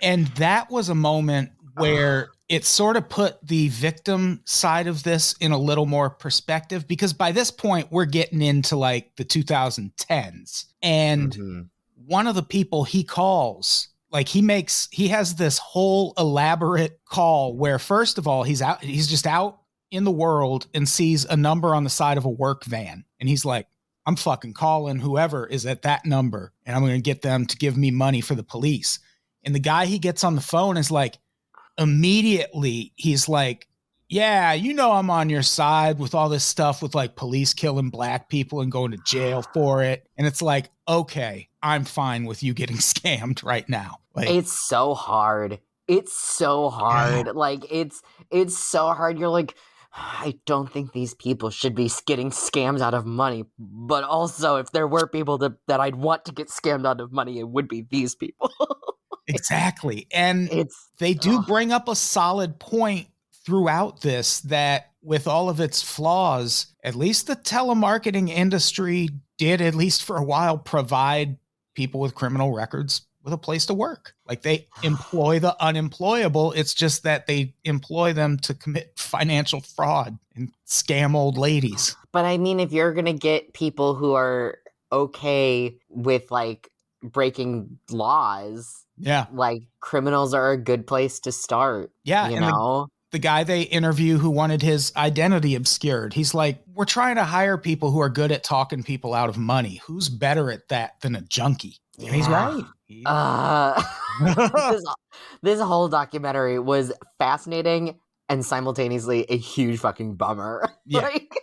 And that was a moment where it sort of put the victim side of this in a little more perspective because by this point we're getting into like the 2010s. And Mhm. one of the people he calls like he makes he has this whole elaborate call where first of all he's out he's just out in the world and sees a number on the side of a work van. And he's like i'm fucking calling whoever is at that number and i'm going to get them to give me money for the police. And the guy he gets on the phone is like immediately he's like yeah you know i'm on your side with all this stuff with like police killing black people and going to jail for it. And it's like okay i'm fine with you getting *laughs* scammed right now. Like it's so hard. It's so hard. Like it's it's so hard. You're like i don't think these people should be getting scammed out of money but also if there were people that, that i'd want to get scammed out of money it would be these people *laughs* exactly and it's they do Ugh. bring up a solid point throughout this that with all of its flaws at least the telemarketing industry did at least for a while provide people with criminal records with a place to work like they employ the unemployable it's just that they employ them to commit financial fraud and scam old ladies but i mean if you're gonna get people who are okay with like breaking laws yeah like criminals are a good place to start yeah you and the know the guy they interview who wanted his identity obscured. He's like, we're trying to hire people who are good at talking people out of money. Who's better at that than a junkie? And he's right. Uh, *laughs* *laughs* this, this whole documentary was fascinating and simultaneously a huge fucking bummer. *laughs* Yeah. like,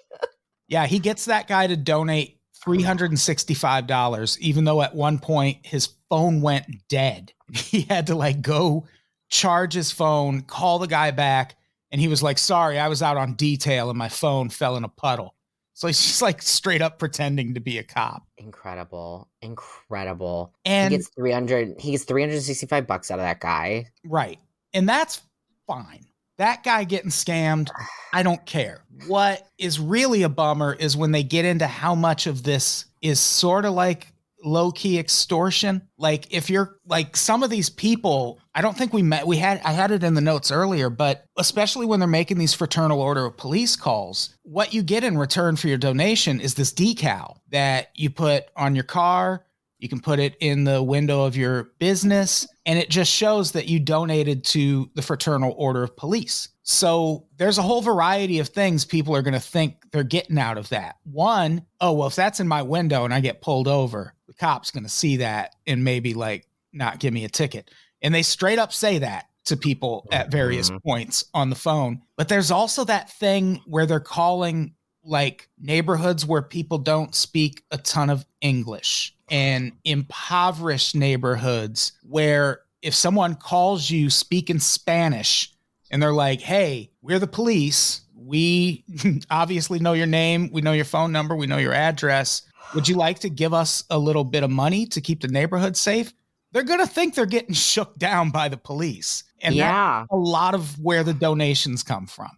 Yeah, he gets that guy to donate $365, even though at one point his phone went dead. He had to like go charge his phone, call the guy back, and he was like, Sorry, I was out on detail and my phone fell in a puddle. So he's just like straight up pretending to be a cop. Incredible. Incredible. And he gets 300 he gets 365 bucks out of that guy. Right. And that's fine. That guy getting scammed, I don't care. What is really a bummer is when they get into how much of this is sort of like low key extortion. Like if you're like some of these people, I don't think we met we had I had it in the notes earlier, but especially when they're making these fraternal order of police calls, what you get in return for your donation is this decal that you put on your car, you can put it in the window of your business, and it just shows that you donated to the Fraternal Order of Police. So there's a whole variety of things people are going to think they're getting out of that. One, oh, well, if that's in my window and I get pulled over, the cop's going to see that and maybe like not give me a ticket. And they straight up say that to people at various Mhm. points on the phone. But there's also that thing where they're calling like neighborhoods where people don't speak a ton of English and impoverished neighborhoods where if someone calls you speaking Spanish and they're like, hey, we're the police. We *laughs* obviously know your name. We know your phone number. We know your address. Would you like to give us a little bit of money to keep the neighborhood safe? They're going to think they're getting *laughs* shook down by the police. And that's yeah. a lot of where the donations come from.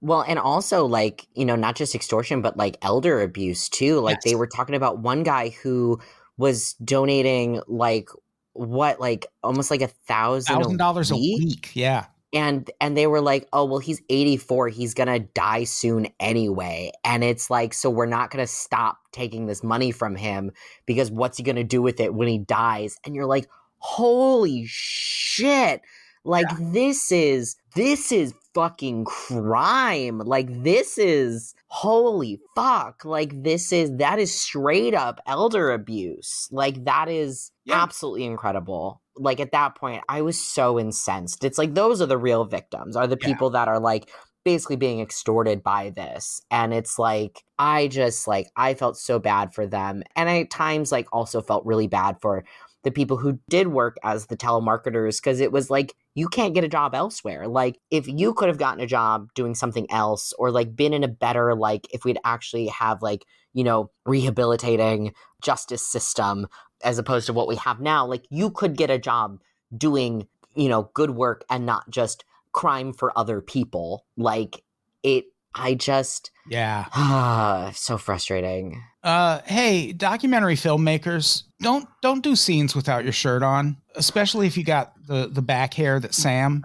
Well, and also like, you know, not just extortion, but like elder abuse too. Like they were talking about one guy who was donating like what, like almost like a thousand dollars a week. Yeah. And and they were like oh well he's 84 he's gonna die soon anyway. And it's like so we're not gonna stop taking this money from him because what's he gonna do with it when he dies? And you're like holy shit. Like this is this is fucking crime. Like this is holy fuck. Like this is that is straight up elder abuse. Like that is Yeah. absolutely incredible. Like at that point i was so incensed. It's like those are the real victims are the Yeah. people that are like basically being extorted by this. And it's like i just like i felt so bad for them. And i at times like also felt really bad for the people who did work as the telemarketers because it was like you can't get a job elsewhere. Like if you could have gotten a job doing something else or like been in a better like if we'd actually have like you know rehabilitating justice system as opposed to what we have now like you could get a job doing you know good work and not just crime for other people. Like it i just Yeah. ah *sighs* so frustrating. Uh, hey, documentary filmmakers, don't don't do scenes without your shirt on, especially if you got the the back hair that Sam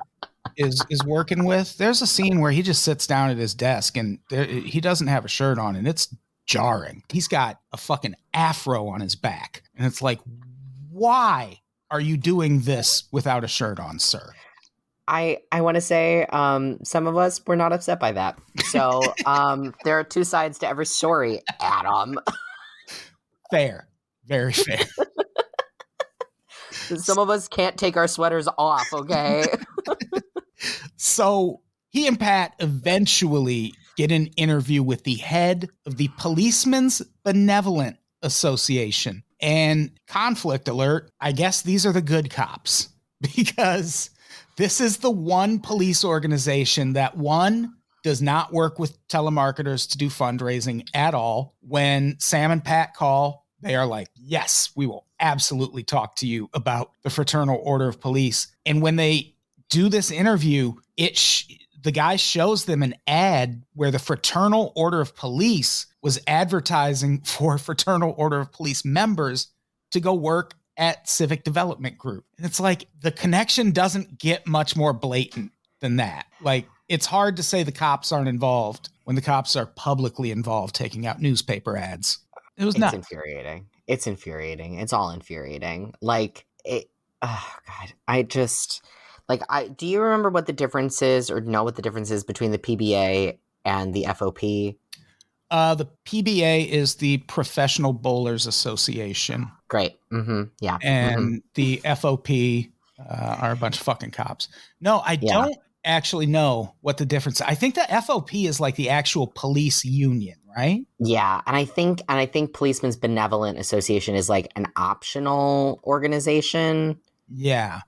is is working with. There's a scene where he just sits down at his desk and there, he doesn't have a shirt on, and it's jarring. He's got a fucking afro on his back, and it's like, why are you doing this without a shirt on, sir? I I want to say um, some of us were not upset by that. So *laughs* um, there are two sides to every story, Adam. Fair, very fair. *laughs* Some of us can't take our sweaters off. Okay. So he and Pat eventually get an interview with the head of the Policemen's Benevolent Association. And conflict alert, I guess these are the good cops *laughs* because this is the one police organization that one does not work with telemarketers to do fundraising at all. When Sam and Pat call, they are like, yes, we will absolutely talk to you about the Fraternal Order of Police. And when they do this interview, it sh- the guy shows them an ad where the Fraternal Order of Police was advertising *laughs* for Fraternal Order of Police members to go work at Civic Development Group. And it's like the connection doesn't get much more blatant than that. Like it's hard to say the cops aren't involved when the cops are publicly involved taking out newspaper ads. It was it's nuts. infuriating. It's infuriating. It's all infuriating. Like it. Oh God. I just like I. Do you remember what the difference is, or know what the difference is between the PBA and the FOP? Uh, the PBA is the Professional Bowlers Association, Great. Mm-hmm. Yeah. and the FOP uh, are a bunch of fucking cops. No, I Yeah. don't actually know what the difference. I think the FOP is like the actual police union, right? Yeah, and I think and I think Policemen's Benevolent Association is like an optional organization. Yeah.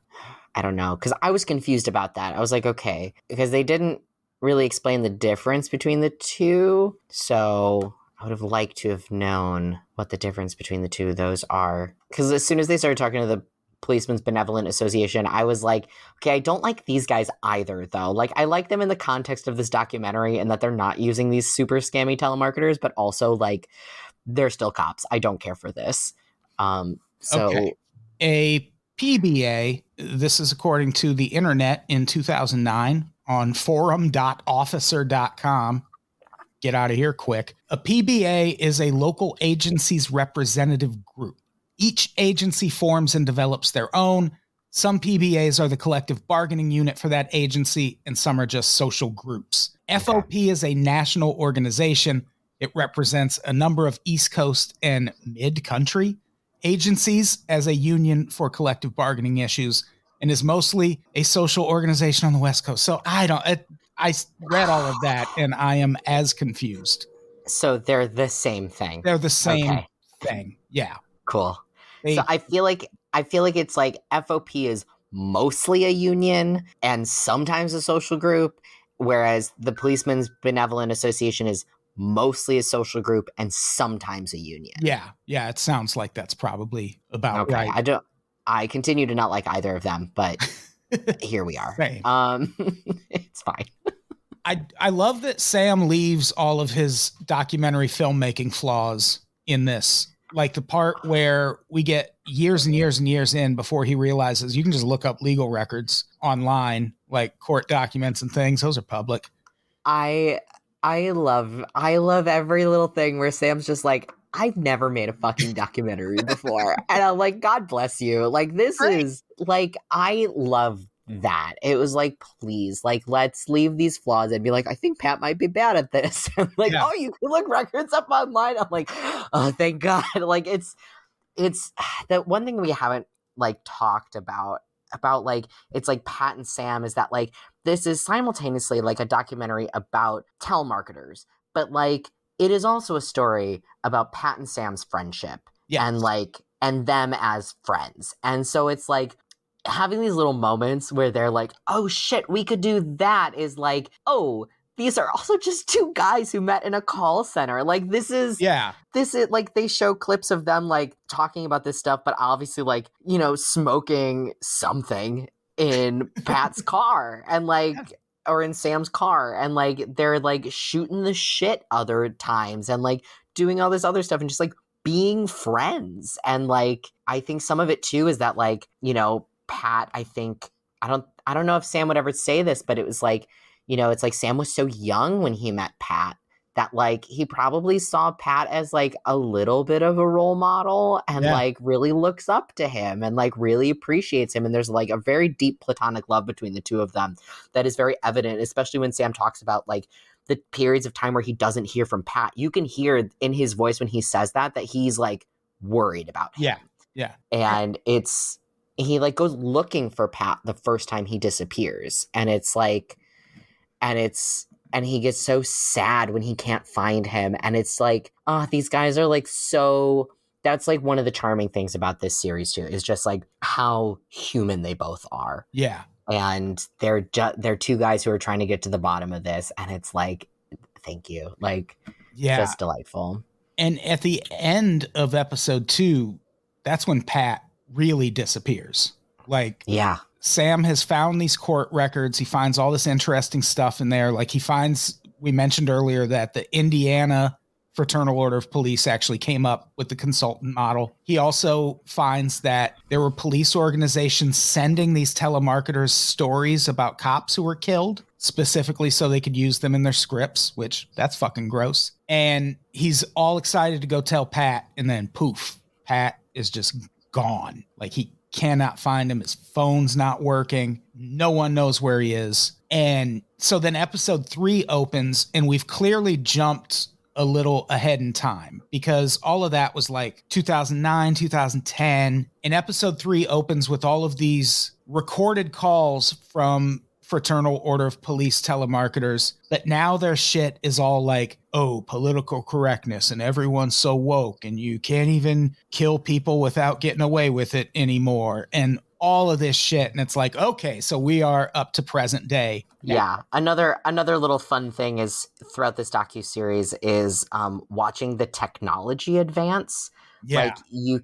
I don't know because I was confused about that. I was like, okay, because they didn't really explain the difference between the two. So I would have liked to have known what the difference between the two of those are. Because as soon as they started talking to the Policemen's Benevolent Association, I was like, okay, I don't like these guys either, though. Like, I like them in the context of this documentary and that they're not using these super scammy telemarketers, but also, like, they're still cops. I don't care for this. Um, so, Okay. A PBA, this is according to the internet in 2009 on forum.officer.com. Get out of here quick. A PBA is a local agency's representative group. Each agency forms and develops their own. Some PBAs are the collective bargaining unit for that agency, and some are just social groups. FOP is a national organization. It represents a number of East Coast and mid country agencies as a union for collective bargaining issues and is mostly a social organization on the West Coast. So I don't, I s- read all of that and I am as confused. so they're the same thing. They're the same Okay. thing. Yeah. Cool. So I feel like I feel like it's like FOP is mostly a union and sometimes a social group, whereas the Policemen's Benevolent Association is mostly a social group and sometimes a union. yeah. Yeah. It sounds like that's probably about Okay. right. I don't I continue to not like either of them, but *laughs* here we are. Same. Um *laughs* it's fine. I I love that Sam leaves all of his documentary filmmaking flaws in this. Like the part where we get years and years and years in before he realizes you can just look up legal records online, like court documents and things. Those are public. I I love I love every little thing where Sam's just like I've never made a fucking documentary before. *laughs* and I'm like god bless you. Like this Right. is like I love that. It was like please like let's leave these flaws and be like I think Pat might be bad at this. *laughs* Like Yeah. oh you can look records up online. I'm like oh thank god. *laughs* Like it's it's *sighs* the one thing we haven't like talked about about like it's like Pat and Sam is that like this is simultaneously like a documentary about telemarketers, but like it is also a story about Pat and Sam's friendship Yeah. and like and them as friends. And so it's like having these little moments where they're like, "Oh shit, we could do that." Is like, "Oh, these are also just *laughs* two guys who met in a call center." Like this is yeah. this is like they show clips of them like talking about this stuff, but obviously like, you know, smoking something in *laughs* Pat's car and like or in Sam's car and like they're like shooting the shit other times and like doing all this other stuff and just like being friends. And like I think some of it too is that like, you know, Pat, I think I don't I don't know if Sam would ever say this, but it was like, you know, it's like Sam was so young when he met Pat that like he probably saw Pat as like a little bit of a role model and Yeah. like really looks up to him and like really appreciates him and there's like a very deep platonic love between the two of them that is very evident especially when Sam talks about like the periods of time where he doesn't hear from Pat you can hear in his voice when he says that that he's like worried about him Yeah. Yeah. and it's he like goes looking for Pat the first time he disappears and it's like and it's and he gets so sad when he can't find him and it's like oh these guys are like so that's like one of the charming things about this series too is just like how human they both are Yeah. and they're just they're two guys who are trying to get to the bottom of this and it's like thank you like Yeah. just delightful And at the end of episode two, that's when Pat really disappears. Like yeah Sam has found these court records. He finds all this interesting stuff in there. Like he finds, we mentioned earlier that the Indiana Fraternal Order of Police actually came up with the consultant model. He also finds that there were police organizations sending these telemarketers stories about cops who were killed, specifically so they could use them in their scripts, which that's fucking gross. And he's all excited to go tell Pat, and then poof, Pat is just gone. Like he cannot find him. His phone's not working. No one knows where he is. And so then episode three opens, and we've clearly jumped a little ahead in time because all of that was like 2009, 2010. And episode three opens with all of these recorded calls from Fraternal Order of Police telemarketers, but now their shit is all like, oh, political correctness and everyone's so woke and you can't even kill people without getting away with it anymore. And all of this shit. And it's like, okay, so we are up to present day. now. Yeah. Another another little fun thing is throughout this docu series is um, watching the technology advance. Yeah. Like you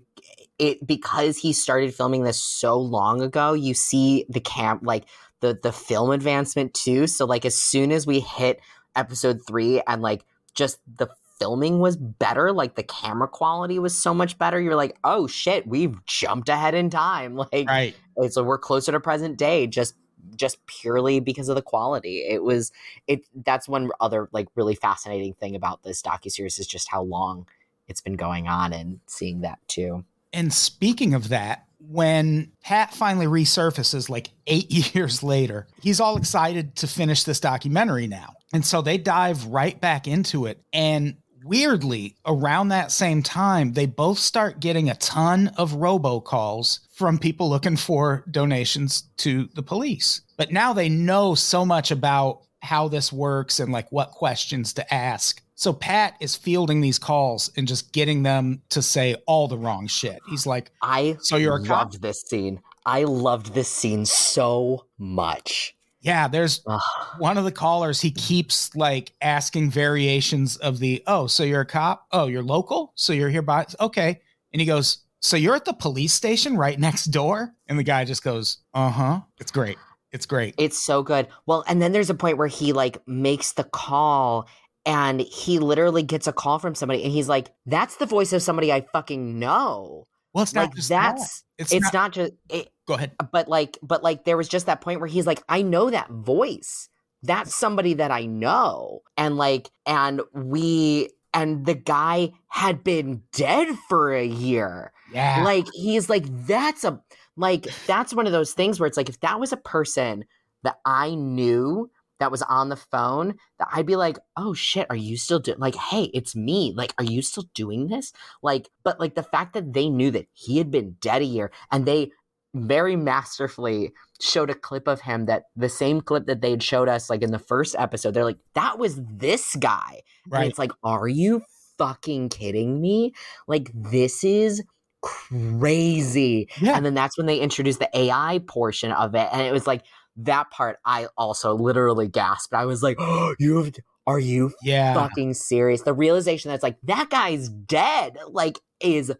it because he started filming this so long ago, you see the camp like the the film advancement too. So like as soon as we hit episode 3 and like just the filming was better, like the camera quality was so much better. You're like, "Oh shit, we've jumped ahead in time." *laughs* Like right. so we're closer to present day just just purely because of the quality. It was it that's one other like really fascinating thing about this docu series is just how long it's been going on and seeing that too. And speaking of that, when Pat finally resurfaces like eight *laughs* years later, he's all excited to finish this documentary now. And so they dive right back into it. And weirdly, around that same time, they both start getting a ton of robocalls from people looking for donations to the police. But now they know so much about how this works and like what questions to ask. So Pat is fielding these calls and just getting them to say all the wrong shit. He's like, I So you're a loved cop? this scene. I loved this scene so much. Yeah, there's Ugh. one of the callers, he keeps like asking variations of the, oh, so you're a cop? Oh, you're local? So you're here by, okay. And he goes, so you're at the police station right next door? And the guy just goes, uh huh. It's great. It's great. It's so good. Well, and then there's a point where he like makes the call and he literally gets a call from somebody and he's like, that's the voice of somebody I fucking know. Well, it's not like just that. that's It's, it's not, not, just it, Go ahead. but like but like there was just that point where he's like i know that voice that's somebody that i know and like and we and the guy had been dead for a year Yeah. like he's like that's a like that's one of those things where it's like if that was a person that i knew that was on the phone that i'd be like oh shit are you still doing like hey it's me like are you still doing this like but like the fact that they knew that he had been dead a year and they very masterfully showed a clip of him that the same clip that they'd showed us like in the first episode they're like that was this guy and right. it's like are you fucking kidding me like this is crazy Yeah. and then that's when they introduced the ai portion of it and it was like that part i also literally gasped i was like oh, *gasps* you are you Yeah. fucking serious the realization that's like that guy's dead like is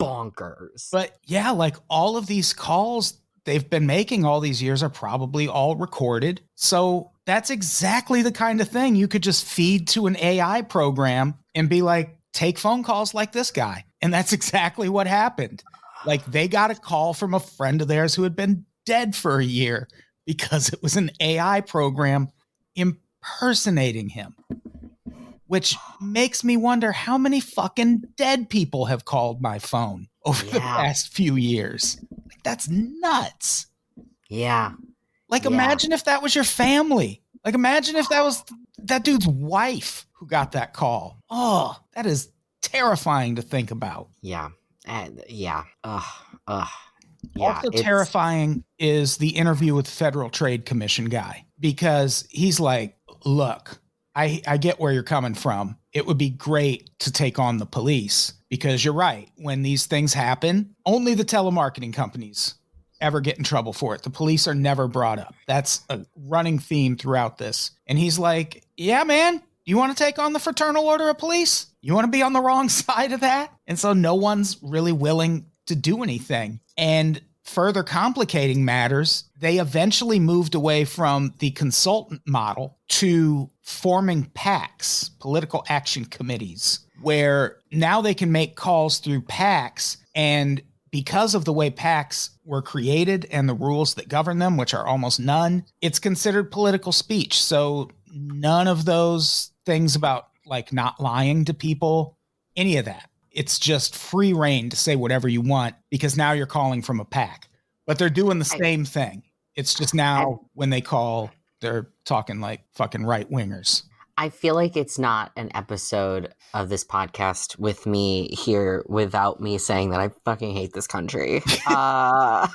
bonkers But yeah, like all of these calls they've been making all these years are probably all recorded. So that's exactly the kind of thing you could just feed to an AI program and be like, take phone calls like this guy. And that's *laughs* exactly what happened. Like they got a call from a friend of theirs who had been dead for a year because it was an AI program impersonating him. Which makes me wonder how many fucking dead people have called my phone over the past few years. Like, that's nuts. yeah Like, Yeah. imagine if that was your family. Like, imagine if that was that dude's wife who got that call. Oh, that is terrifying to think about. yeah and yeah ugh ugh yeah also terrifying is the interview with the Federal Trade Commission guy because he's like, "Look, I I get where you're coming from. It would be great to take on the police because you're right. When these things happen, only the telemarketing companies ever get in trouble for it. The police are never brought up. That's a running theme throughout this. And he's like, "Yeah, man, you want to take on the Fraternal Order of Police? You want to be on the wrong *laughs* side of that?" And so no one's really willing to do anything. And further complicating matters, they eventually moved away from the consultant model to forming PACs, political action committees, where now they can make calls through PACs. And because of the way PACs were created and the rules that govern them, which are almost none, it's considered political speech. So none of those things about like not lying to people, any of that. It's just free rein to say whatever you want because now you're calling from a PAC. But they're doing the same thing. It's just now when they call, they're talking like fucking right wingers. I feel like it's not an episode of this podcast with me here without me saying that I fucking hate this country. *laughs* uh,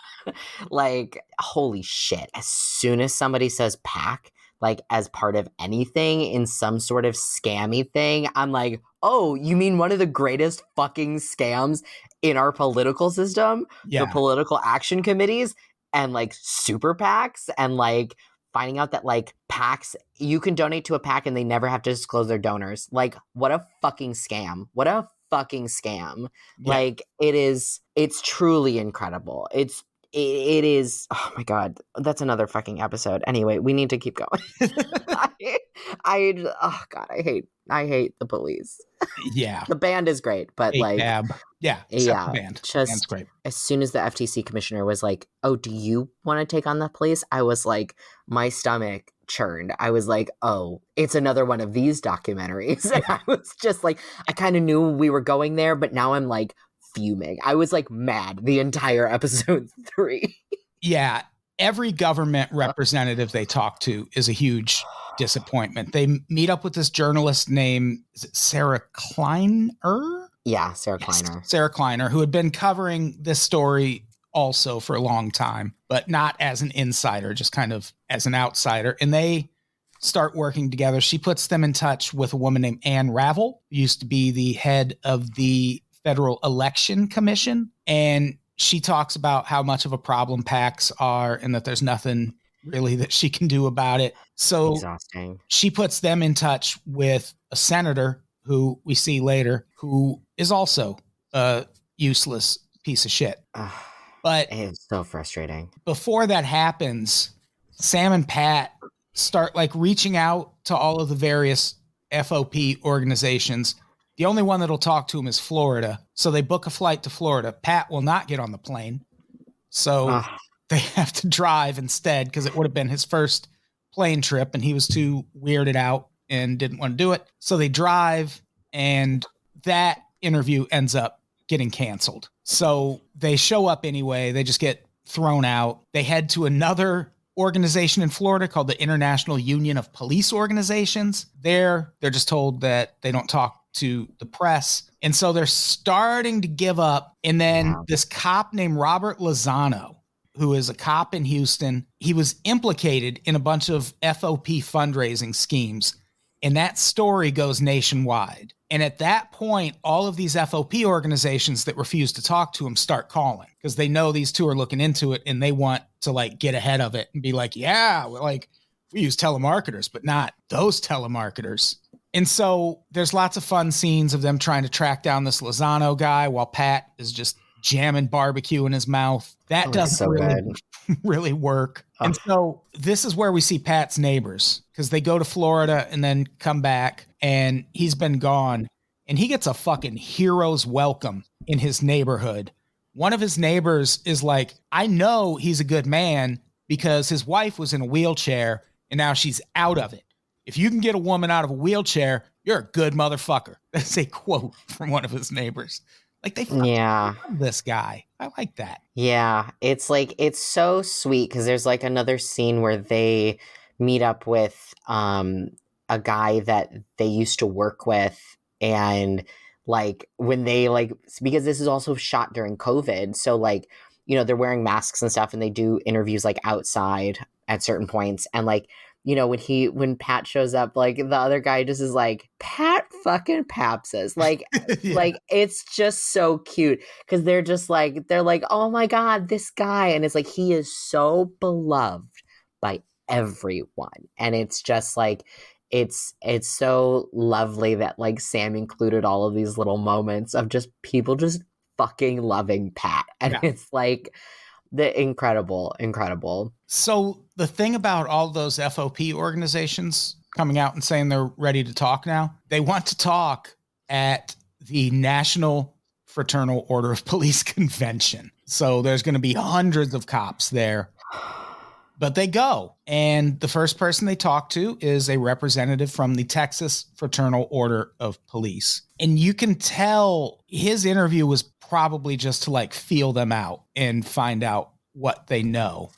*laughs* like, holy shit. As soon as somebody says PAC, like as part of anything in some sort of scammy thing, I'm like, oh, you mean one of the greatest fucking scams in our political system? Yeah. The political action committees and like super PACs and like finding out that like PACs, you can donate to a PAC and they never have to disclose their donors. Like, what a fucking scam. What a fucking scam. Yeah. Like, it is, it's truly incredible. It's, it, it is, oh my God, that's another fucking episode. Anyway, we need to keep going. *laughs* *laughs* I, I, oh God, I hate, I hate the police. yeah. *laughs* The band is great, but like, Yeah. Yeah, Band. just- great. as soon as the FTC commissioner was like, "Oh, do you want to take on the police?" I was like, my stomach churned. I was like, "Oh, it's another one of these documentaries." And I was just like, I kind of knew we were going there, but now I'm like fuming. I was like mad the entire *laughs* episode 3. Yeah. Every government representative they talk to is a huge disappointment. They meet up with this journalist named is it Sarah Kleiner? yeah, Sarah Yes, Kleiner. Sarah Kleiner, who had been covering this story also for a long time, but not as an insider, just kind of as an outsider. And they start working together. She puts them in touch with a woman named Ann Ravel, who used to be the head of the Federal Election Commission. And she talks about how much of a problem PACs are and that there's nothing really that she can do about it. So Exhausting. she puts them in touch with a senator who we see later who is also a useless piece of shit. Ugh, But it is so frustrating. before that happens, Sam and Pat start like reaching out to all of the various FOP organizations. The only one that'll talk to him is Florida. So they book a flight to Florida. Pat will not get on the plane. So Ugh, they *laughs* have to drive instead because it would have been his first plane trip and he was too weirded out and didn't want to do it. So they drive and that interview ends up getting canceled. So they show up anyway. They just get thrown out. They head to another organization in Florida called the International Union of Police Organizations. There, they're just told that they don't talk to the press. And so they're starting to give up. And then this cop named Robert Lozano, who is a cop in Houston, he was implicated in a bunch of FOP fundraising schemes. And that story goes nationwide. And at that point, all of these FOP organizations that refuse to talk to him start calling because they know these two are looking into it and they want to like get ahead of it and be like, yeah, we're like, we use telemarketers, but not those telemarketers. And so there's lots of fun scenes of them trying to track down this Lozano guy while Pat is just jamming barbecue in his mouth. That Oh, doesn't so really, *laughs* really work. And so this is where we see Pat's neighbors because they go to Florida and then come back and he's been gone and he gets a fucking hero's welcome in his neighborhood. One of his neighbors is like, I know he's a good man because his wife was in a wheelchair and now she's out of it. If you can get a woman out of a wheelchair, you're a good motherfucker. *laughs* That's a quote from one of his neighbors. Like they fucking Yeah. love this guy. I like that. Yeah, it's like it's so sweet because there's like another scene where they meet up with um a guy that they used to work with and like when they like because this is also shot during COVID, so like you know they're wearing masks and stuff and they do interviews like outside at certain points and like you know when he when Pat shows up like the other guy just is like Pat fucking Pespas like *laughs* Yeah. like it's just so cute because they're just like they're like oh my god this guy and it's like he is so beloved by everyone and it's just like it's it's so lovely that like sam included all of these little moments of just people just fucking loving pat and Yeah. it's like the incredible incredible So the thing about all those FOP organizations coming out and saying they're ready to talk now, they want to talk at the National Fraternal Order of *laughs* Police convention. So there's going to be hundreds of cops there. But they go, and the first person they talk to is a representative from the Texas Fraternal Order of Police. And you can tell his interview was probably just to like feel them out and find out what they know.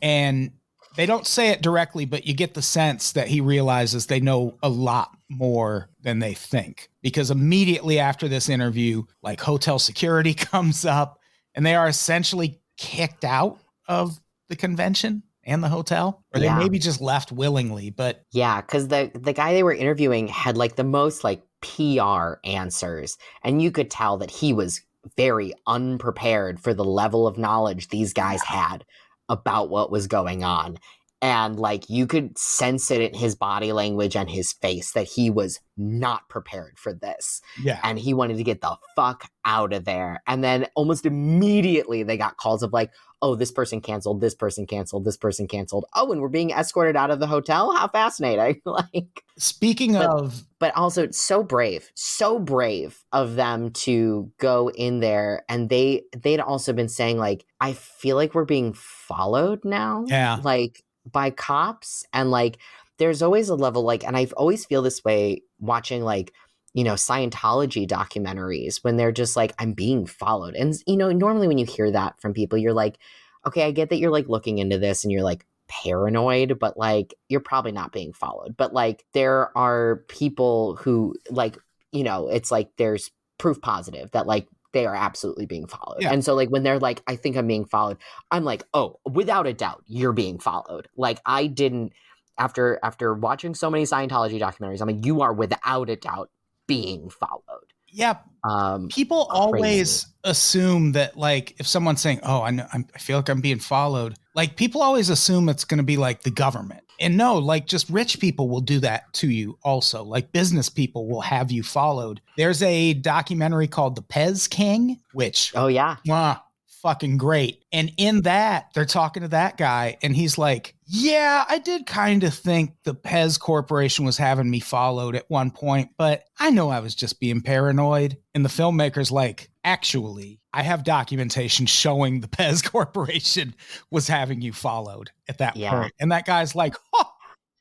And they don't say it directly, but you get the sense that he realizes they know a lot more than they think. Because immediately after this interview, like hotel security *laughs* comes up and they are essentially kicked out of the convention and the hotel, or they maybe just left willingly. But Yeah, because the the guy they were interviewing had like the most like PR answers, and you could tell that he was very unprepared for the level of knowledge these guys had about what was going on. And like you could sense it in his body language and his face that he was not prepared for this. yeah, And he wanted to get the fuck out of there. And then almost immediately they got calls of like, oh, this person canceled, this person canceled, this person canceled. Oh, and we're being escorted out of the hotel. How fascinating. *laughs* like speaking But- of but also it's so brave so brave of them to go in there and they they'd also been saying like i feel like we're being followed now Yeah. like by cops and like there's always a level like and i've always feel this way watching like you know scientology documentaries when they're just like i'm being followed. And you know normally when you hear that from people you're like okay i get that you're like looking into this and you're like paranoid but like you're probably not being followed. But like there are people who like you know it's like there's proof positive that like they are absolutely being followed. Yeah. and so like when they're like i think i'm being followed i'm like oh without a doubt you're being followed. Like i didn't after after watching so many scientology documentaries i'm like you are without a doubt being followed yeah, um people Crazy. always assume that like if someone's saying, "Oh, I know, I'm, I feel like I'm being followed," like people always assume it's going to be like the government. And no, like just rich people will do that to you also. Like business people will have you followed. There's a documentary called The Pez King, which oh yeah Mwah, fucking great. And in that, they're talking to that guy, and he's like, Yeah, I did kind of think the Pez Corporation was having me followed at one point, but I know I was just being paranoid. And the filmmaker's like, Actually, I have documentation showing the Pez *laughs* Corporation was having you followed at that Yeah. point. And that guy's like, Oh,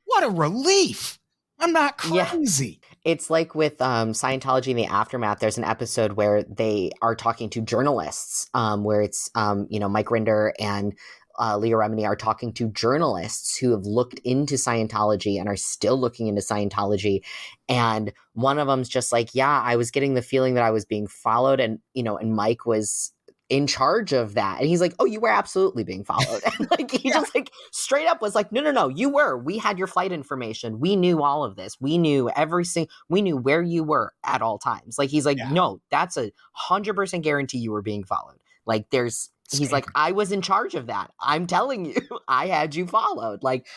what a relief. I'm not Yeah. crazy. It's like with um, Scientology in the aftermath. There's an episode where they are talking to journalists, um, where it's um, you know Mike Rinder and uh, Leah Remini are talking to journalists who have looked into Scientology and are still looking into Scientology. And one of them's just like, "Yeah, I was getting the feeling that I was being followed," and you know, and Mike was in charge of that. And he's like oh you were absolutely being followed. *laughs* And like he just like straight up was like no no no you were. We had your flight information. We knew all of this. We knew every single we knew where you were at all times. Like he's like Yeah. no that's a hundred percent guarantee you were being followed. Like there's he's like i was in charge of that. I'm telling you *laughs* i had you followed. Like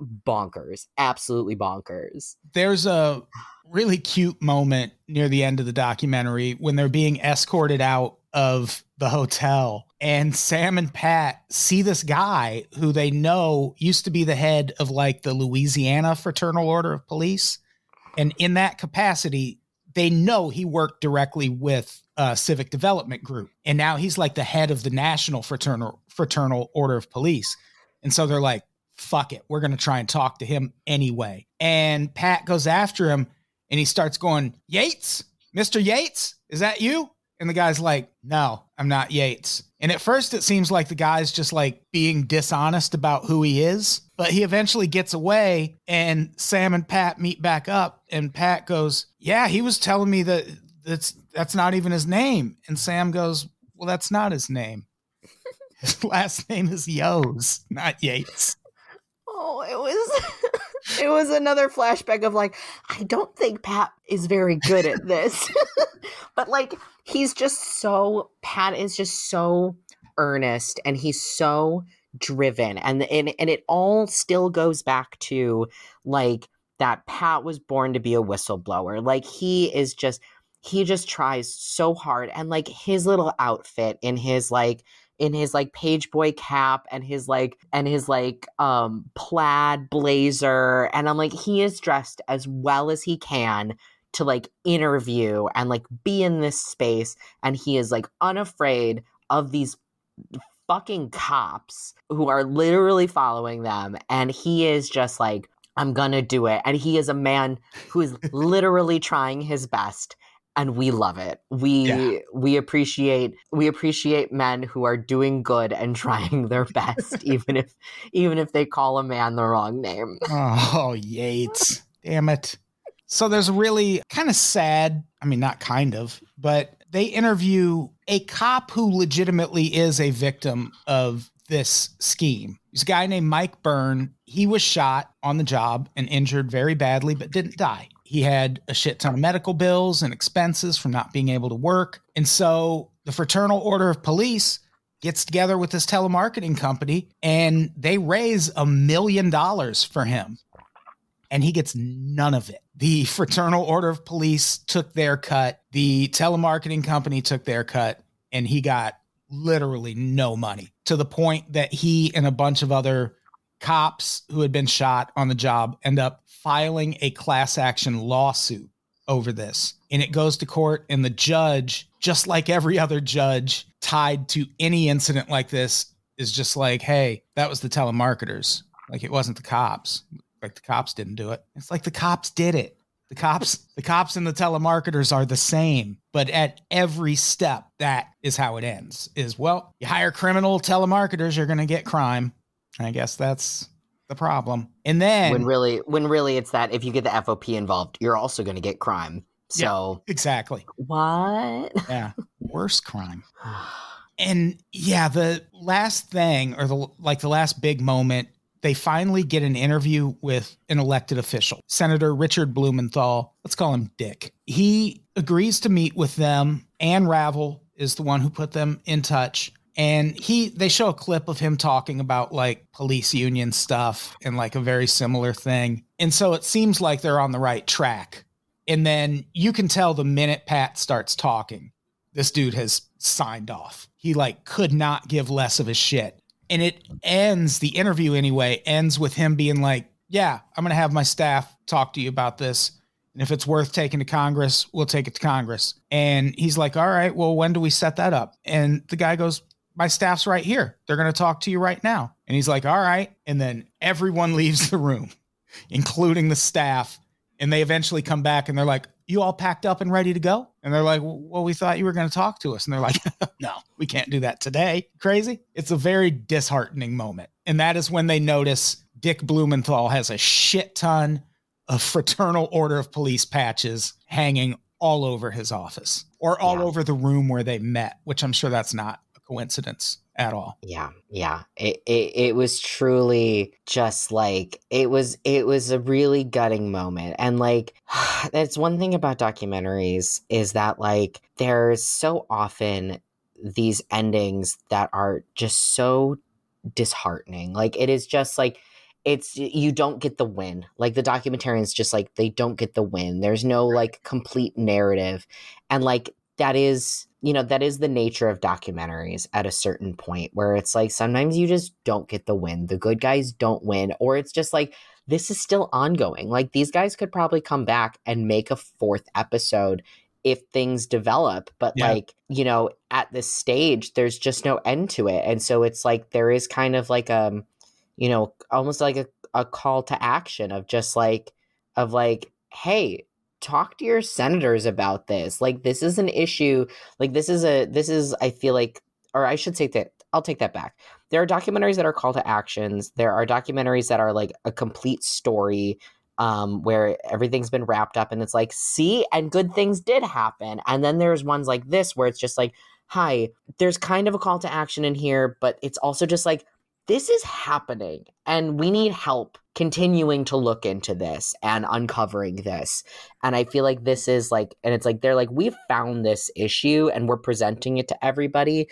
bonkers. Absolutely bonkers. There's a really cute moment near the end of the documentary when they're being escorted out of the hotel and Sam and Pat see this guy who they know used to be the head of like the Louisiana Fraternal Order of Police. And in that capacity they know he worked directly with uh, Civic Development Group and now he's like the head of the National Fraternal Fraternal Order of Police and so they're like fuck it we're to try and talk to him anyway and Pat goes after him and he starts going, Yates, Mr. Yates, is that you? And the guy's like, No, I'm not Yates. And at first, it seems like the guy's just like being dishonest about who he is. But he eventually gets away, and Sam and Pat meet back up. And Pat goes, Yeah, he was telling me that that's that's not even his name. And Sam goes, Well, that's not his name. His *laughs* last name is Yoes, not Yates. Oh, it was *laughs* it was another flashback of like I don't think Pat is very good at this. *laughs* but like he's just so Pat is just so earnest and he's so driven and and and it all still goes back to like that Pat was born to be a whistleblower. Like he is just he just tries so hard and like his little outfit in his like in his like page boy cap and his like and his like um plaid blazer and I'm like he is dressed as well as he can to like interview and like be in this space and he is like unafraid of these fucking cops who are literally following them and he is just like I'm gonna do it and he is a man who is *laughs* literally trying his best and we love it. We Yeah. we appreciate we appreciate men who are doing good and *laughs* trying their best *laughs* even if even if they call a man the wrong name. Oh, Yates. Damn it. So there's a really kind of sad, I mean, not kind of, but they interview a cop who legitimately is a victim of this scheme. A guy named Mike Byrne. He was shot on the job and injured very badly, but didn't die. He had a shit ton of medical bills and expenses from not being able to work. And so the Fraternal Order of Police gets together with this telemarketing company and they raise a million dollars for him. And he gets none of it. The *laughs* Fraternal Order of Police took their cut, the telemarketing company took their cut, and he got literally no money to the point that he and a bunch of other cops who had been shot on the job end up filing a class action lawsuit over this. And it goes to court, and the judge, just like every other judge tied to any incident like this, is just like, hey, that was the telemarketers. Like it wasn't the cops. Like the cops didn't do it. It's like the cops did it. The cops, the cops and the telemarketers are the same, but at every step, that is how it ends. Is well, you hire criminal telemarketers, you're going to get crime. I guess that's the problem. And then when really, when really, it's that if you get the FOP involved, you're also going to get crime. So yeah, exactly. What? Yeah, worse crime. *sighs* And yeah, the last thing, or the like, the last big moment they finally get an interview with an elected official, Senator Richard Blumenthal. Let's call him Dick. He agrees to meet with them. Ann Ravel is the one who put them in touch. And he they show a clip of him talking about like police union stuff and like a very similar thing. And so it seems like they're on the right track. And then you can tell the minute Pat starts talking, this dude has signed off. He like could not give less of a shit and it ends the interview anyway ends with him being like yeah i'm going to have my staff talk to you about this. And if it's worth taking to congress we'll take it to congress. And he's like all right well when do we set that up? And the guy goes my staff's right here. They're going to talk to you right now. And he's like all right. And then everyone *laughs* leaves the room including the staff and they eventually come back and they're like you all packed up and ready to go? And they're like, well, we thought you were going to talk to us. And they're like, *laughs* no, we can't do that today. Crazy. It's a very disheartening moment. And that is when they notice Dick Blumenthal has a shit ton of Fraternal Order of Police patches hanging all over his office or all over the room where they met, which I'm sure that's not a coincidence at all. Yeah, yeah. It, it it was truly just like it was it was a really gutting moment. And like *sighs* that's one thing about documentaries is that like there's so often these endings that are just so disheartening. Like it is just like it's you don't get the win. Like the documentarians just like they don't get the win. There's no like complete narrative. And like that is you know that is the nature of documentaries at a certain point where it's like sometimes you just don't get the win. The good guys don't win or it's just like this is still ongoing. Like these guys could probably come back and make a fourth episode if things develop but yeah. like you know at this stage there's just no end to it. And so it's like there is kind of like a um, you know almost like a, a call to action of just like of like hey talk to your senators about this. Like this is an issue. Like this is a this is I feel like or I should say that I'll take that back. There are documentaries that are call to actions. There are documentaries that are like a complete story um, where everything's been wrapped up and it's like, see, and good things did happen. And then there's ones like this where it's just like, hi, there's kind of a call to action in here, but it's also just like, this is happening and we need help continuing to look into this and uncovering this. And I feel like this is like, and it's like, they're like, we've found this issue and we're presenting it to everybody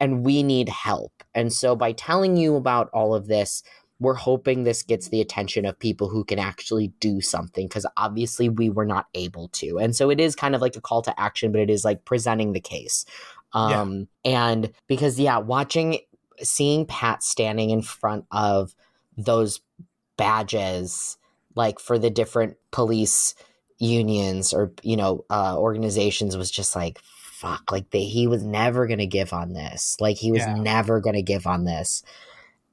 and we need help. And so by telling you about all of this, we're hoping this gets the attention of people who can actually do something because obviously we were not able to. And so it is kind of like a call to action, but it is like presenting the case. Um, yeah. and because, yeah, watching, seeing Pat standing in front of those badges like for the different police unions or you know uh, organizations was just like fuck like they, he was never gonna give on this. Like he was yeah. never gonna give on this.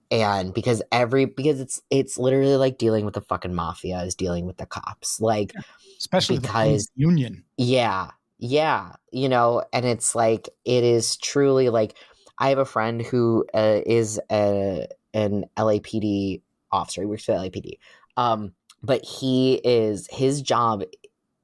And because every because it's it's literally like dealing with the fucking mafia is dealing with the cops. Like especially because union. Yeah. Yeah. You know and it's like it is truly like i have a friend who uh, is a an lapd officer. He works for LAPD. Um, but he is his job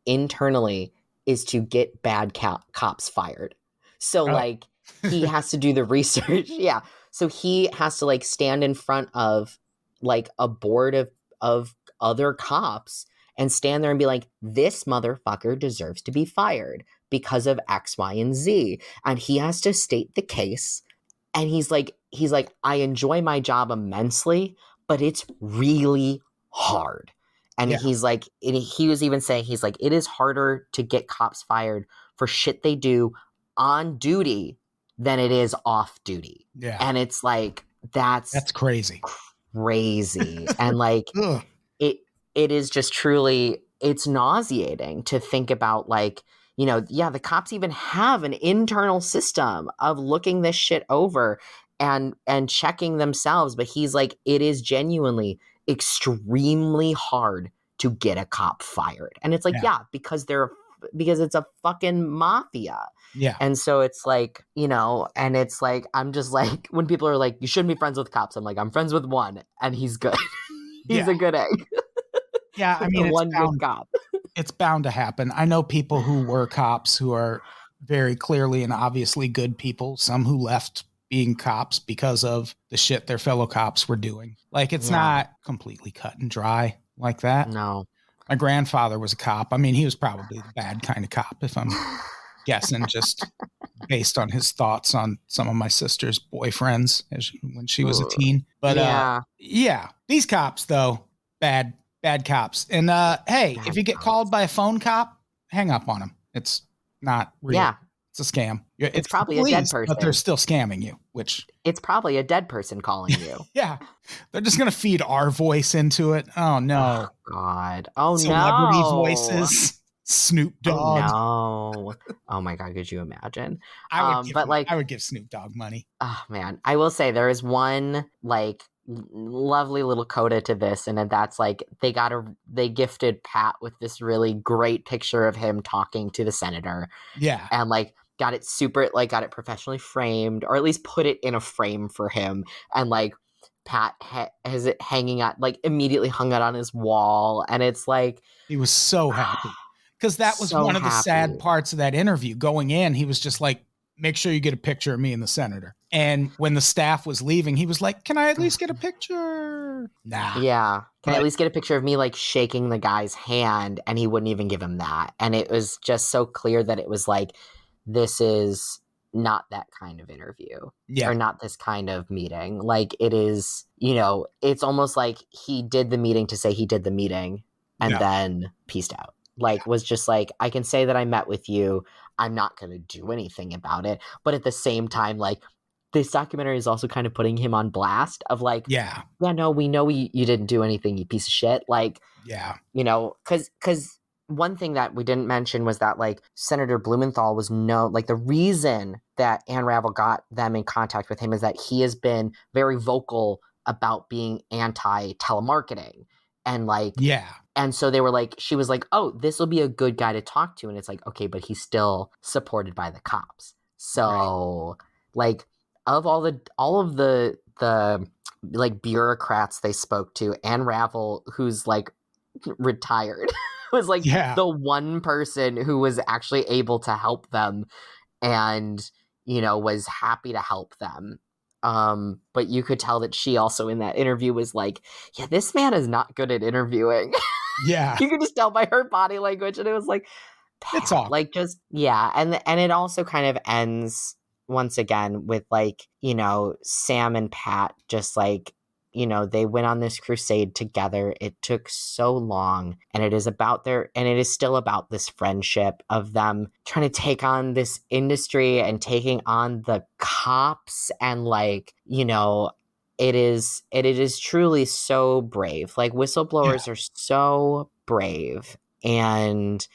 internally is to get bad cops fired. So oh. like he *laughs* has to do the research. *laughs* yeah. so he has to like stand in front of like a board of of other cops and stand there and be like, this motherfucker deserves to be fired because of X, Y, and Z. And he has to state the case. And he's like, he's like, I enjoy my job immensely, but it's really hard. And Yeah. he's like, and he was even saying, he's like, it is harder to get cops fired for shit they do on duty than it is off duty. Yeah. And it's like, that's, That's crazy. crazy. *laughs* and like, it it is just truly it's nauseating to think about like you know yeah the cops even have an internal system of looking this shit over and and checking themselves but he's like it is genuinely extremely hard to get a cop fired and it's like Yeah. yeah, because they're because it's a fucking mafia Yeah. and so it's like, you know, and it's like, I'm just *laughs* like, when people are like, you shouldn't be friends with cops, I'm like, I'm friends with one, and he's good. *laughs* he's Yeah. a good egg. Yeah. I *laughs* mean, it's one bound, good cop. It's bound to happen. I know people who were cops who are very clearly and obviously good people, some who left being cops because of the shit their fellow cops were doing. Like it's Yeah. not completely cut and dry like that. No. My grandfather was a cop. I mean, he was probably the bad kind of cop if I'm *laughs* guessing just based on his thoughts on some of my sister's boyfriends as, when she was a teen. But uh yeah. yeah, these cops though, bad, bad cops. And uh, hey, Bad if you get cops. called by a phone cop, hang up on them. It's not real. yeah. it's a scam. It's the probably a dead person. but they're still scamming you. Which It's probably a dead person calling you. *laughs* yeah, they're just gonna feed our voice into it. Oh no, Oh, God. Oh, no celebrity no. voices. Snoop Dogg. Oh, no. Oh, my God. Could you imagine? I would Um, give but, like- I would give Snoop Dogg money. Oh man, I will say there is one like lovely little coda to this, and that's like they got a they gifted Pat with this really great picture of him talking to the senator, Yeah, and like got it super like got it professionally framed, or at least put it in a frame for him, and like Pat ha- has it hanging out like immediately hung it on his wall, and it's like he was so happy. *sighs* Because that was So one of the sad parts of that interview. Going in, he was just like, "Make sure you get a picture of me and the senator." And when the staff was leaving, he was like, "Can I at least get a picture?" Nah. Yeah. Can I at least get a picture of me like shaking the guy's hand? And he wouldn't even give him that. And it was just so clear that it was like, this is not that kind of interview Yeah. or not this kind of meeting. Like it is, you know, it's almost like he did the meeting to say he did the meeting and Yeah. then pieced out. Like was just like, I can say that I met with you. I'm not going to do anything about it. But at the same time, like, this documentary is also kind of putting him on blast of like, Yeah. yeah, no, we know you, you didn't do anything, you piece of shit. Like, Yeah. you know, because because one thing that we didn't mention was that like Senator Blumenthal was no like the reason that Ann Ravel got them in contact with him is that he has been very vocal about being anti telemarketing and like Yeah. And so they were like she was like oh this will be a good guy to talk to. And it's like okay but he's still supported by the cops. So like of all the all of the the like bureaucrats they spoke to and Ravel who's like *laughs* retired *laughs* was like Yeah. the one person who was actually able to help them and you know was happy to help them. Um but you could tell that she also in that interview was like yeah this man is not good at interviewing *laughs* Yeah. you could just tell by her body language and it was like It's all like just yeah and and it also kind of ends once again with like you know sam and pat just like you know they went on this crusade together it took so long and it is about their and it is still about this friendship of them trying to take on this industry and taking on the cops and like you know it is it, it is truly so brave like whistleblowers are so brave and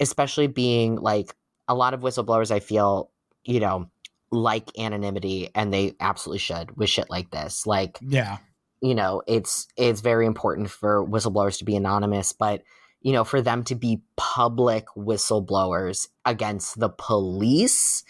especially being like a lot of whistleblowers i feel you know like anonymity and they absolutely should with shit like this like Yeah. you know it's it's very important for whistleblowers to be anonymous but you know for them to be public whistleblowers against the police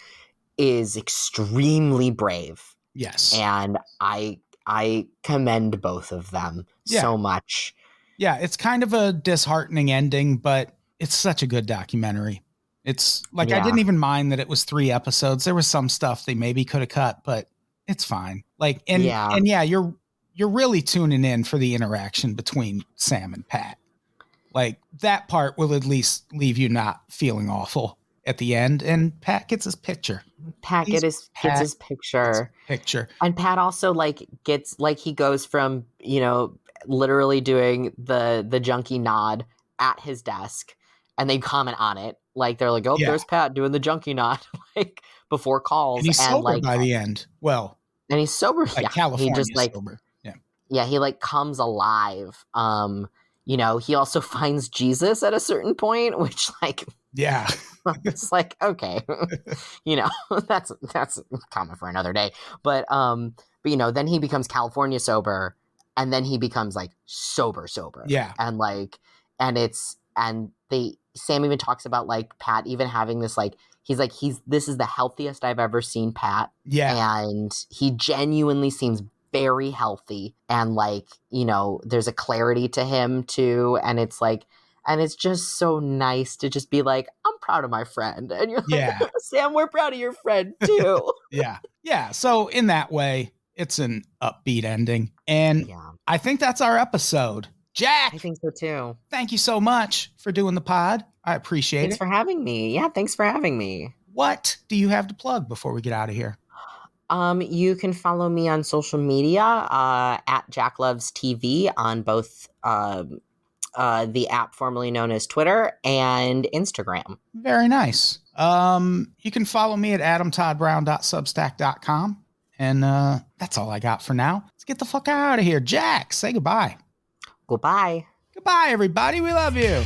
is extremely brave Yes. and i i commend both of them Yeah. so much yeah. It's kind of a disheartening ending, but it's such a good documentary. It's like I didn't even mind that it was three episodes. There was some stuff they maybe could have cut, but it's fine. Like and Yeah. and yeah, you're you're really tuning in for the interaction between Sam and Pat. Like that part will at least leave you not feeling awful at the end. And Pat gets his picture. Pat get his Pat. gets his picture. Picture. And Pat also like gets like he goes from, you know, literally doing the the junkie nod at his desk and they comment on it. Like they're like, Oh, Yeah. there's Pat doing the junkie nod *laughs* like before calls. And he's and sober like by the end. Well, and he's sober. like yeah. California he just like sober. Yeah. yeah, he like comes alive. Um, you know, he also *laughs* finds Jesus at a certain point, which like Yeah. *laughs* *laughs* it's like okay *laughs* you know that's that's common for another day but um but you know then he becomes california sober and then he becomes like sober sober Yeah. and like and it's and they sam even talks about like pat even having this like he's like he's this is the healthiest i've ever seen pat Yeah. and he genuinely seems very healthy and like you know there's a clarity to him too and it's like and it's just so nice to just be like i'm proud of my friend and you're Yeah. like *laughs* sam we're proud of your friend *laughs* too *laughs* Yeah. Yeah. So in that way, it's an upbeat ending. And yeah I think that's our episode. Jack, i think so too thank you so much for doing the pod. I appreciate thanks it. for having me yeah thanks for having me what do you have to plug before we get out of here? Um, you can follow me on social media uh, at Jack Loves TV on both um uh, the app formerly known as Twitter and Instagram. Very nice. Um, you can follow me at adamtoddbrown.substack.com. And uh, that's all I got for now. Let's get the fuck out of here. Jack, say goodbye. Goodbye. Goodbye, everybody. We love you.